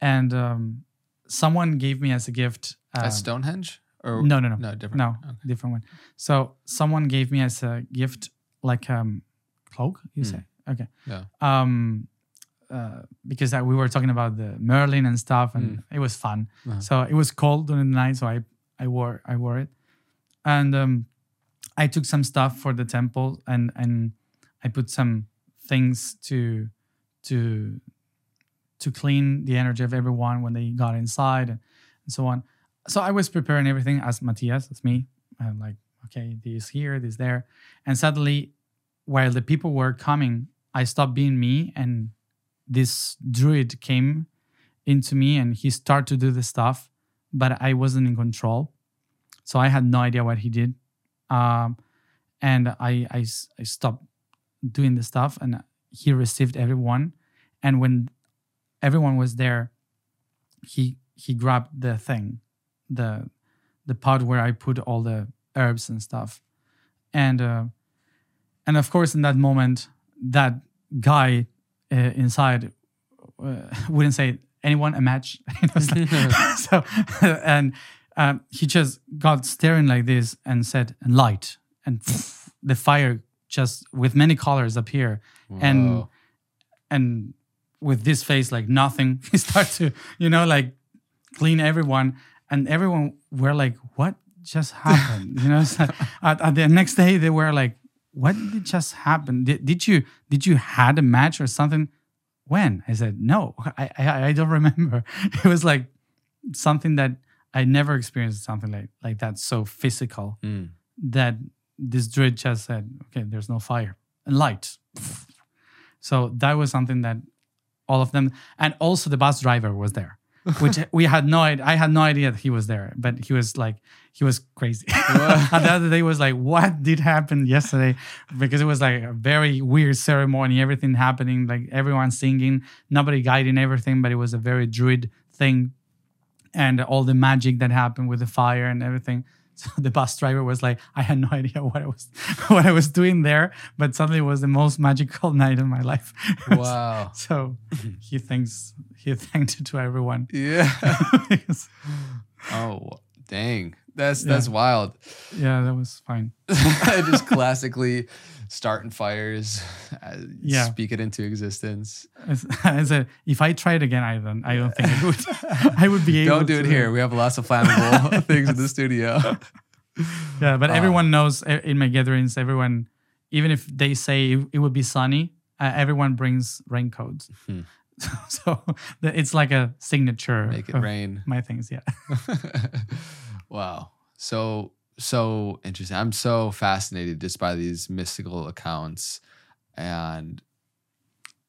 and um, someone gave me as a gift. At um, Stonehenge? Or no, no, no, no, different. no, Okay. different one. So someone gave me as a gift like um cloak. You Hmm. say okay. Yeah. Um, uh, because I, we were talking about the Merlin and stuff, and it was fun. Uh-huh. So it was cold during the night, so I I wore I wore it, and um, I took some stuff for the temple, and and I put some things to to to clean the energy of everyone when they got inside and, and so on. So I was preparing everything as Matías, as me. I'm like, okay, this here, this there. And suddenly, while the people were coming, I stopped being me and this druid came into me and he started to do the stuff, but I wasn't in control. So I had no idea what he did. Um, and I stopped doing the stuff and he received everyone. And when everyone was there, he he grabbed the thing, the the pot where I put all the herbs and stuff, and uh, and of course in that moment that guy uh, inside uh, <laughs> wouldn't say anyone a match. <laughs> It was like- <laughs> so and um, he just got staring like this and said and light. And the fire just with many colors appear. And Whoa. and with this face like nothing. He started to you know like clean everyone. And everyone were like what just happened? You know like, at, at the next day they were like what did just happen? Did, did you did you had a match or something? When? I said no. I, I i don't <laughs> remember. It was like something that i never experienced something like like that so physical Mm. that this druid just said, okay, there's no fire. And light. So that was something that all of them, and also the bus driver was there, which we had no idea. I had no idea that he was there, but he was like, he was crazy. <laughs> and the other day was like, what did happen yesterday? Because it was like a very weird ceremony, everything happening, like everyone singing, nobody guiding everything, but it was a very druid thing and all the magic that happened with the fire and everything. So the bus driver was like, I had no idea what I was <laughs> what I was doing there, but suddenly it was the most magical <laughs> night in my life. <laughs> Wow. so he thanks he thanked to everyone. Yeah. Oh, dang. That's Yeah. that's wild. yeah, that was fine. Just classically starting fires, <laughs> uh, Yeah. speak it into existence. As- <laughs> I said, if I tried again, I don't I don't think I would <laughs> I would be able Don't do it to- here. We have lots of flammable things in the studio. Yeah, but Ah. everyone knows uh, in my gatherings, everyone, even if they say it, it would be sunny, uh, everyone brings raincoats. Hmm. so it's like a signature. Make it rain. My things, yeah. wow. So so interesting. I'm so fascinated just by these mystical accounts. And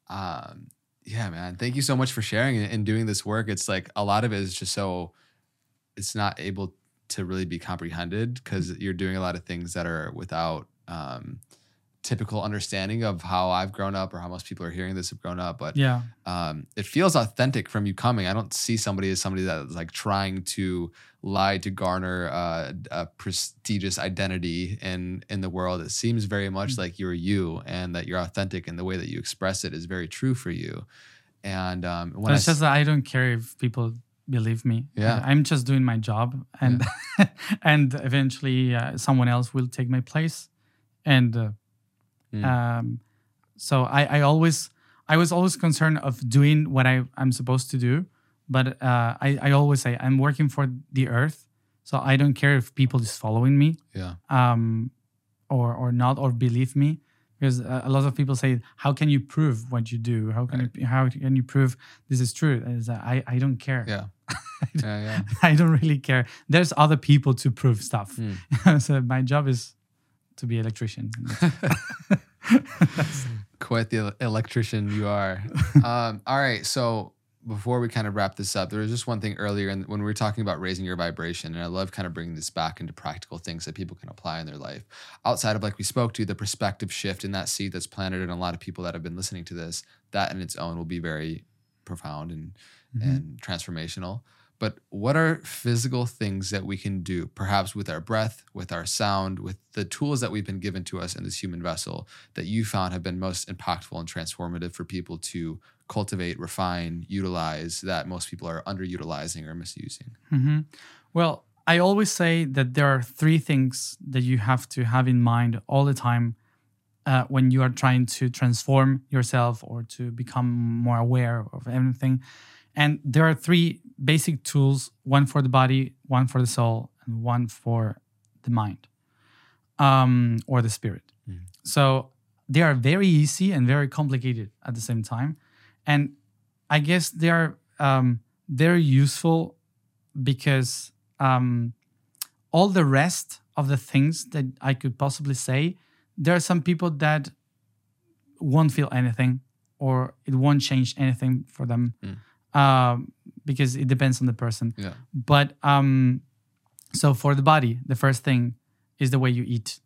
um yeah, man. Thank you so much for sharing and doing this work. It's like a lot of it is just so it's not able to really be comprehended because you're doing a lot of things that are without um typical understanding of how I've grown up or how most people are hearing this have grown up. But Yeah. um, it feels authentic from you coming. I don't see somebody as somebody that's like trying to lie to garner uh, a prestigious identity in in the world. It seems very much Mm. like you're you, and that you're authentic, and the way that you express it is very true for you. And um, when But I it's s- just that I don't care if people believe me. Yeah. I'm just doing my job, and <laughs> and eventually uh, someone else will take my place, and uh, Mm. um, so I I always I was always concerned of doing what I I'm supposed to do, but uh, I I always say I'm working for the earth, so I don't care if people is following me, yeah, um, or or not or believe me. Because a lot of people say, "How can you prove what you do? How can you how can you prove this is true?" It's, uh, I I don't care. yeah, <laughs> yeah, yeah. <laughs> I don't really care. There's other people to prove stuff. Hmm. <laughs> so my job is to be electrician. <laughs> <laughs> Quite the electrician you are. <laughs> um, all right, so before we kind of wrap this up, there was just one thing earlier, and when we were talking about raising your vibration, and I love kind of bringing this back into practical things that people can apply in their life. Outside of like we spoke to, the perspective shift in that seed that's planted in a lot of people that have been listening to this, that in its own will be very profound and Mm-hmm. and transformational. But what are physical things that we can do, perhaps with our breath, with our sound, with the tools that we've been given to us in this human vessel that you found have been most impactful and transformative for people to cultivate, refine, utilize that most people are underutilizing or misusing? hmm Well, I always say that there are three things that you have to have in mind all the time uh, when you are trying to transform yourself or to become more aware of anything. And there are three basic tools one for the body, one for the soul, and one for the mind um, or the spirit. Mm. So they are very easy and very complicated at the same time. And I guess they are um, very useful because um, all the rest of the things that I could possibly say, there are some people that won't feel anything or it won't change anything for them um, because it depends on the person. Yeah. But um, so for the body, the first thing is the way you eat.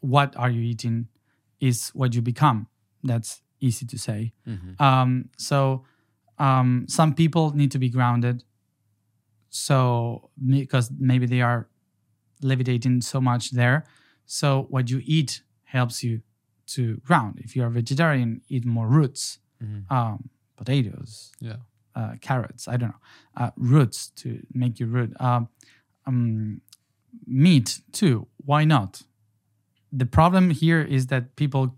What are you eating is what you become. That's easy to say. Mhm. Um, so um, some people need to be grounded. So because maybe they are levitating so much there. So what you eat helps you to ground. If you are vegetarian, eat more roots, Mhm. um, potatoes, Yeah. uh, carrots. I don't know uh, roots to make you root. Um, um, meat too. Why not? The problem here is that people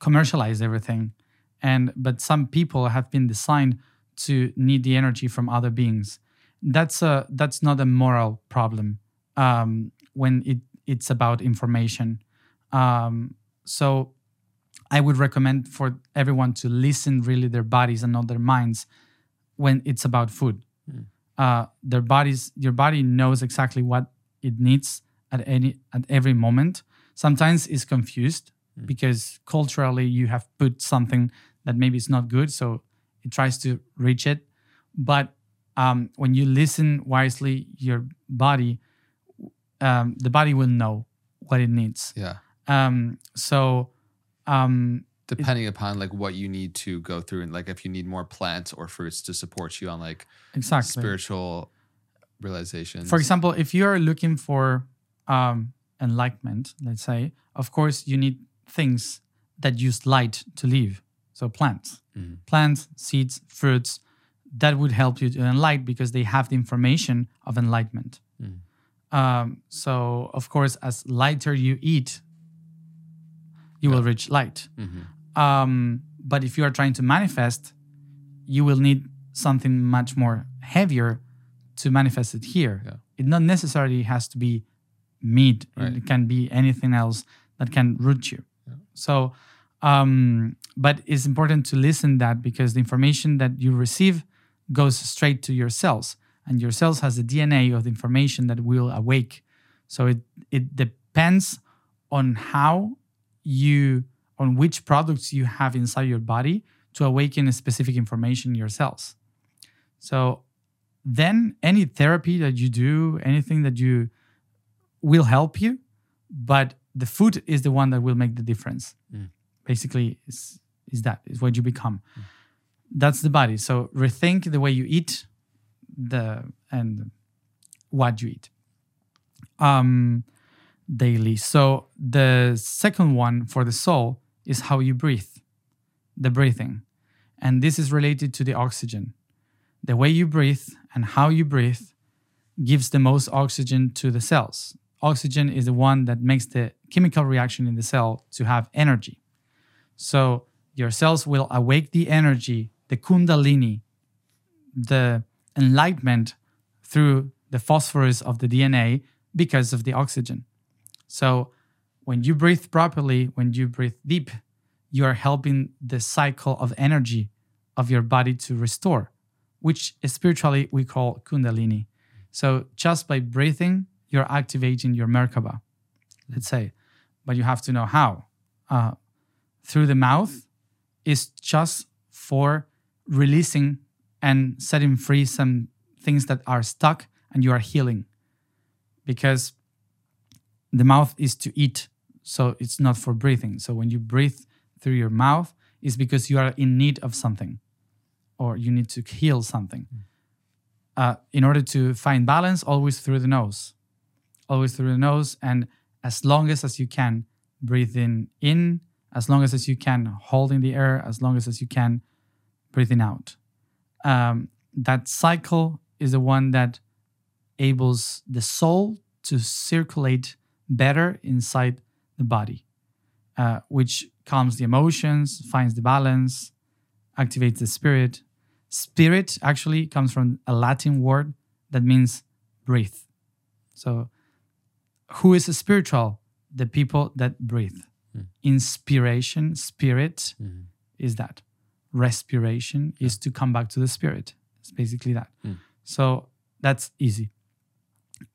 commercialize everything, and but some people have been designed to need the energy from other beings. That's a that's not a moral problem um, when it it's about information. Um, so I would recommend for everyone to listen really their bodies and not their minds when it's about food. Mm. Uh, their bodies, your body knows exactly what it needs at any at every moment. Sometimes it's confused Mm. because culturally you have put something that maybe is not good, so it tries to reach it. But um, when you listen wisely, your body, um, the body will know what it needs. Yeah. Um, so um, Depending upon like what you need to go through and like if you need more plants or fruits to support you on like exactly. spiritual realizations. For example, if you are looking for um, enlightenment, let's say, of course, you need things that use light to live. So plants, Mhm. plants, seeds, fruits, that would help you to enlighten because they have the information of enlightenment. Mhm. Um, so, of course, as lighter you eat, you will reach light. Mhm. Um, but if you are trying to manifest, you will need something much more heavier to manifest it here. Yeah. It not necessarily has to be meat. Right. It can be anything else that can root you. Yeah. So, um, but it's important to listen that because the information that you receive goes straight to your cells, and your cells has the DNA of the information that will awake. So it it depends on how you on which products you have inside your body to awaken a specific information in your cells. So then any therapy that you do, anything that you will help you, but the food is the one that will make the difference. Mm. Basically, is is that is what you become. That's the body. So rethink the way you eat, the and what you eat. Um, daily. So the second one for the soul is how you breathe, the breathing. And this is related to the oxygen. The way you breathe and how you breathe gives the most oxygen to the cells. Oxygen is the one that makes the chemical reaction in the cell to have energy. So your cells will awake the energy, the kundalini, the enlightenment through the phosphorus of the DNA because of the oxygen. So when you breathe properly, when you breathe deep, you are helping the cycle of energy of your body to restore, which spiritually we call kundalini. So just by breathing, you're activating your Merkaba, let's say, but you have to know how. Uh, through the mouth is just for releasing and setting free some things that are stuck and you are healing because the mouth is to eat so it's not for breathing. So when you breathe through your mouth it's because you are in need of something or you need to heal something. Uh, in order to find balance, always through the nose, always through the nose, and as long as as you can, breathing in, as long as as you can, holding the air, as long as as you can, breathing out. Um, that cycle is the one that enables the soul to circulate better inside the body, uh, which calms the emotions, finds the balance, activates the spirit. Spirit actually comes from a Latin word that means breathe. So, who is a spiritual? The people that breathe. Mm. Inspiration, spirit Mhm. is that. Respiration is to come back to the spirit. It's basically that. Mm. So, that's easy,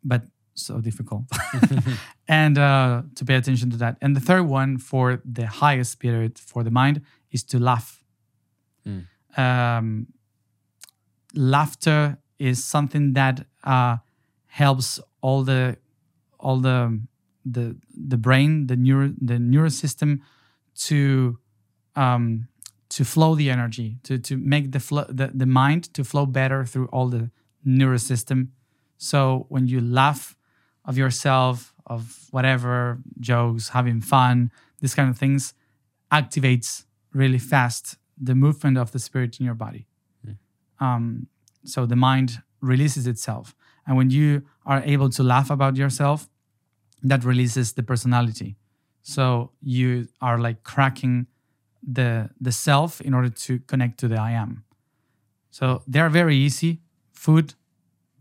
but so difficult. <laughs> <laughs> and uh, to pay attention to that. And the third one for the highest spirit for the mind is to laugh. Mm. Um, laughter is something that uh, helps all the all the the the brain, the neuro the neural system to um, to flow the energy, to to make the flow the, the mind to flow better through all the neural system. So when you laugh of yourself, of whatever jokes, having fun, these kind of things, activates really fast the movement of the spirit in your body. Um, so the mind releases itself, and when you are able to laugh about yourself, that releases the personality. So you are like cracking the the self in order to connect to the I am. So they are very easy: food,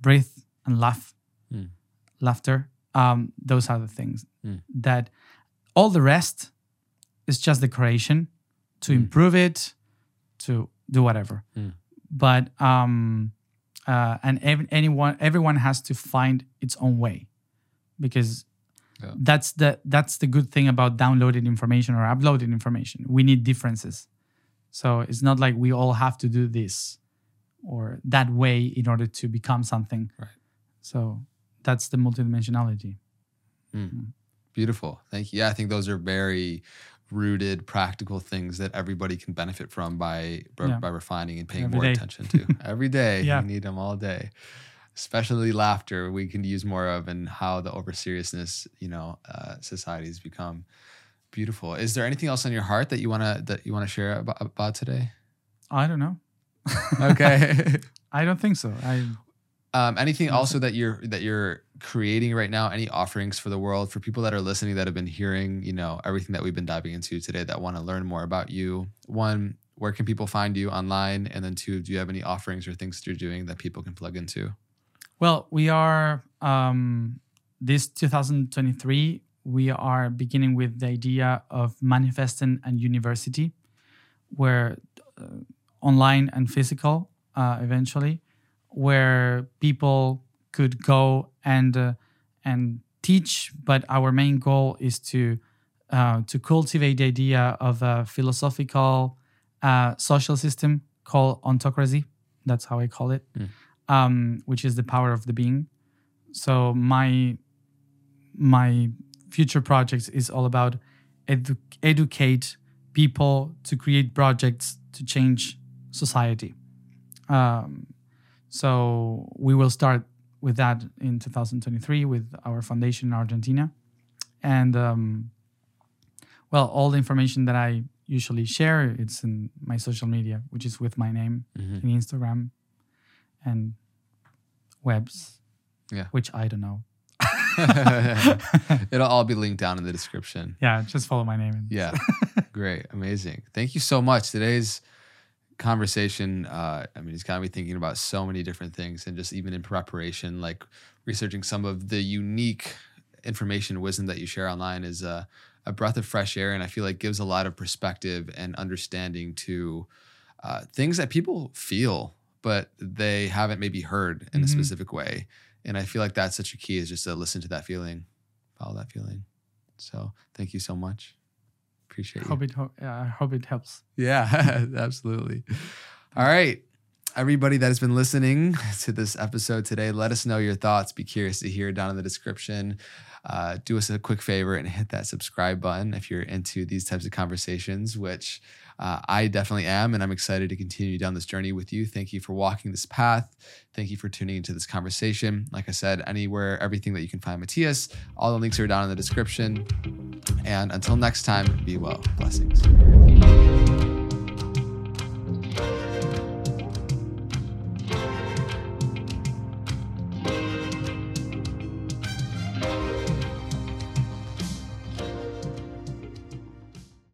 breathe, and laugh Mm. laughter. Um, those are the things Mm. that all the rest is just decoration to Mm. improve it, to do whatever. Mm. But um, uh, and ev- anyone, everyone has to find its own way, because Yeah. that's the that's the good thing about downloading information or uploading information. We need differences, so it's not like we all have to do this or that way in order to become something. Right. So that's the multidimensionality. Beautiful. Thank you. Yeah, I think those are very rooted, practical things that everybody can benefit from by by, Yeah. by refining and paying Every more day. attention to <laughs> every day. Yeah. You need them all day. Especially laughter, we can use more of, and how the over seriousness, you know, uh, has become beautiful. Is there anything else on your heart that you wanna that you wanna share about, about today? I don't know. Okay. <laughs> I don't think so. I Um, anything also that you're that you're creating right now? Any offerings for the world for people that are listening that have been hearing, you know, everything that we've been diving into today that want to learn more about you? One, where can people find you online? And then two, do you have any offerings or things that you're doing that people can plug into? Well, we are um, this 2023. We are beginning with the idea of manifesting and university, where uh, online and physical uh, eventually, where people could go and uh, and teach. But our main goal is to uh, to cultivate the idea of a philosophical uh, social system called ontocracy. That's how I call it um, which is the power of the being. So my my future projects is all about edu- educate people to create projects to change society. Um, so we will start with that in 2023 with our foundation in Argentina, and um, well, all the information that I usually share it's in my social media, which is with my name Mhm. in Instagram and webs. Yeah. Which I don't know. <laughs> It'll all be linked down in the description. Yeah, just follow my name. Yeah. <laughs> Great. Amazing. Thank you so much. Today's conversation, uh, I mean, it's got me thinking about so many different things and just even in preparation, like researching some of the unique information and wisdom that you share online is a, a breath of fresh air. And I feel like gives a lot of perspective and understanding to uh, things that people feel, but they haven't maybe heard in a Mhm. specific way. And I feel like that's such a key is just to listen to that feeling, follow that feeling. So thank you so much. Appreciate you. Hope it. Ho- I hope it helps. Yeah, <laughs> absolutely. All right. Everybody that has been listening <laughs> to this episode today, let us know your thoughts. Be curious to hear down in the description. Uh, do us a quick favor and hit that subscribe button if you're into these types of conversations, which Uh, I definitely am, and I'm excited to continue down this journey with you. Thank you for walking this path. Thank you for tuning into this conversation. Like I said, anywhere, everything that you can find Matías, all the links are down in the description. And until next time, be well. Blessings.